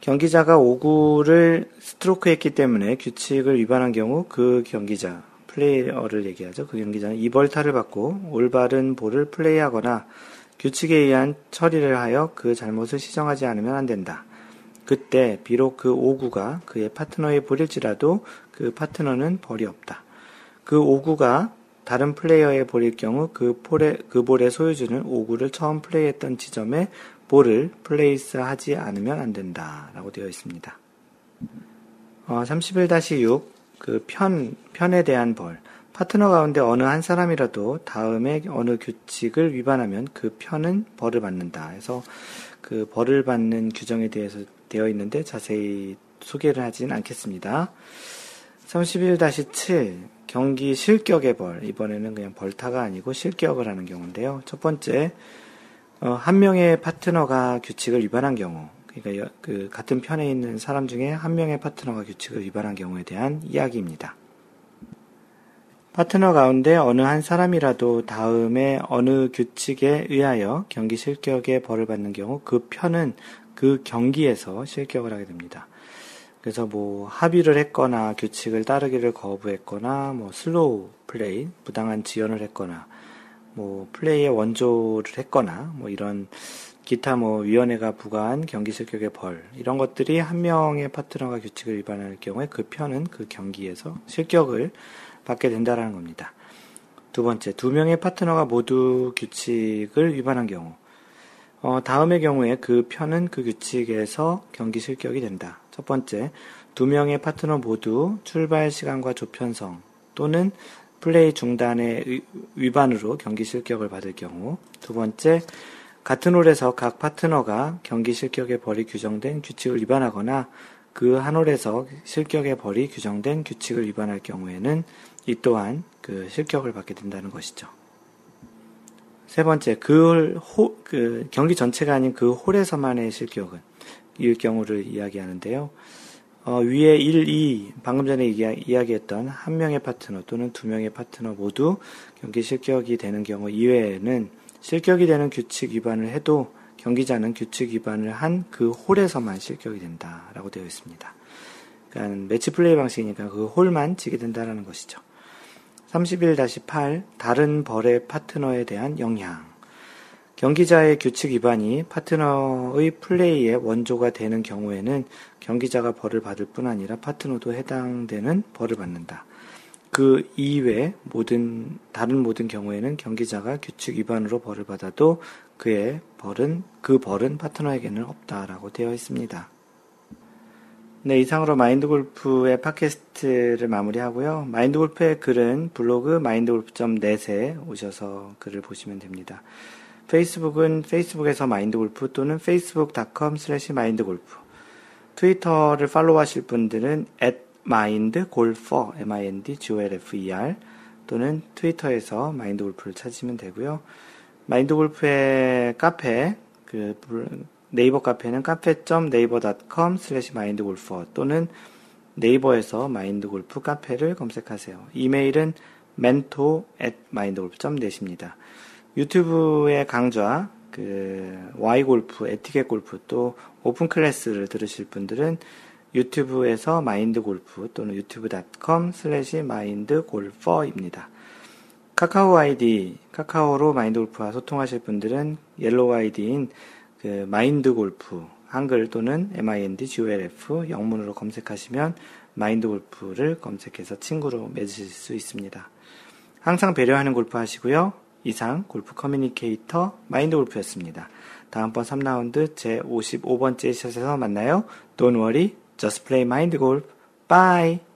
경기자가 오구를 스트로크했기 때문에 규칙을 위반한 경우 그 경기자 플레이어를 얘기하죠. 그 경기자는 2벌타를 받고 올바른 볼을 플레이하거나 규칙에 의한 처리를 하여 그 잘못을 시정하지 않으면 안 된다. 그때 비록 그 오구가 그의 파트너의 볼일지라도 그 파트너는 벌이 없다. 그 오구가 다른 플레이어의 볼일 경우 그, 볼의, 그 볼의 소유주는 오구를 처음 플레이했던 지점에 볼을 place 하지 않으면 안 된다. 라고 되어 있습니다. 어, 31-6, 그 편, 편에 대한 벌. 파트너 가운데 어느 한 사람이라도 다음에 어느 규칙을 위반하면 그 편은 벌을 받는다. 해서 그 벌을 받는 규정에 대해서 되어 있는데 자세히 소개를 하진 않겠습니다. 31-7 경기 실격의 벌 이번에는 그냥 벌타가 아니고 실격을 하는 경우인데요. 첫 번째 어, 한 명의 파트너가 규칙을 위반한 경우 그러니까 여, 그 같은 편에 있는 사람 중에 한 명의 파트너가 규칙을 위반한 경우에 대한 이야기입니다. 파트너 가운데 어느 한 사람이라도 다음에 어느 규칙에 의하여 경기 실격의 벌을 받는 경우 그 편은 그 경기에서 실격을 하게 됩니다. 그래서 뭐 합의를 했거나 규칙을 따르기를 거부했거나 뭐 slow play, 부당한 지연을 했거나 뭐 플레이의 원조를 했거나 뭐 이런 기타 뭐 위원회가 부과한 경기 실격의 벌 이런 것들이 한 명의 파트너가 규칙을 위반할 경우에 그 편은 그 경기에서 실격을 받게 된다라는 겁니다. 두 번째, 두 명의 파트너가 모두 규칙을 위반한 경우 어, 다음의 경우에 그 편은 그 규칙에서 경기 실격이 된다. 첫 번째, 두 명의 파트너 모두 출발 시간과 조편성 또는 플레이 중단의 위반으로 경기 실격을 받을 경우. 두 번째, 같은 홀에서 각 파트너가 경기 실격의 벌이 규정된 규칙을 위반하거나 그 한 홀에서 실격의 벌이 규정된 규칙을 위반할 경우에는 이 또한 그 실격을 받게 된다는 것이죠. 세 번째, 그, 호, 그 경기 전체가 아닌 그 홀에서만의 실격은 이 경우를 이야기하는데요. 어, 위에 1, 2, 방금 전에 이야기, 했던한 명의 파트너 또는 두 명의 파트너 모두 경기 실격이 되는 경우 이외에는 실격이 되는 규칙 위반을 해도 경기자는 규칙 위반을 한 그 홀에서만 실격이 된다라고 되어 있습니다. 그러니까 매치 플레이 방식이니까 그 홀만 지게 된다라는 것이죠. 31-8 다른 벌의 파트너에 대한 영향 경기자의 규칙 위반이 파트너의 플레이의 원조가 되는 경우에는 경기자가 벌을 받을 뿐 아니라 파트너도 해당되는 벌을 받는다. 그 이외 모든 다른 모든 경우에는 경기자가 규칙 위반으로 벌을 받아도 그의 벌은 그 벌은 파트너에게는 없다라고 되어 있습니다. 네, 이상으로 마인드 골프의 팟캐스트를 마무리하고요. 마인드 골프의 글은 블로그 mindgolf.net에 오셔서 글을 보시면 됩니다. 페이스북은 페이스북에서 마인드골프 또는 facebook.com slash mindgolf 트위터를 팔로우하실 분들은 at mindgolfer, m-i-n-d-g-o-l-f-e-r 또는 트위터에서 마인드골프를 찾으시면 되고요. 마인드골프의 카페, 그 네이버 카페는 cafe.naver.com slash mindgolfer 또는 네이버에서 마인드골프 카페를 검색하세요. 이메일은 mentor at mindgolf.net입니다. 유튜브의 강좌, 그, Why 골프, 에티켓 골프 또 open class를 들으실 분들은 유튜브에서 마인드 골프 또는 youtube.com slash mindgolfer입니다. 카카오 아이디, 카카오로 마인드 골프와 소통하실 분들은 Yellow 아이디인 그 마인드 골프 한글 또는 mind golf 영문으로 검색하시면 마인드 골프를 검색해서 친구로 맺으실 수 있습니다. 항상 배려하는 골프 하시고요. 이상 골프 커뮤니케이터 마인드 골프였습니다. 다음번 3라운드 제 55번째 샷에서 만나요. Don't worry, just play mind golf. Bye!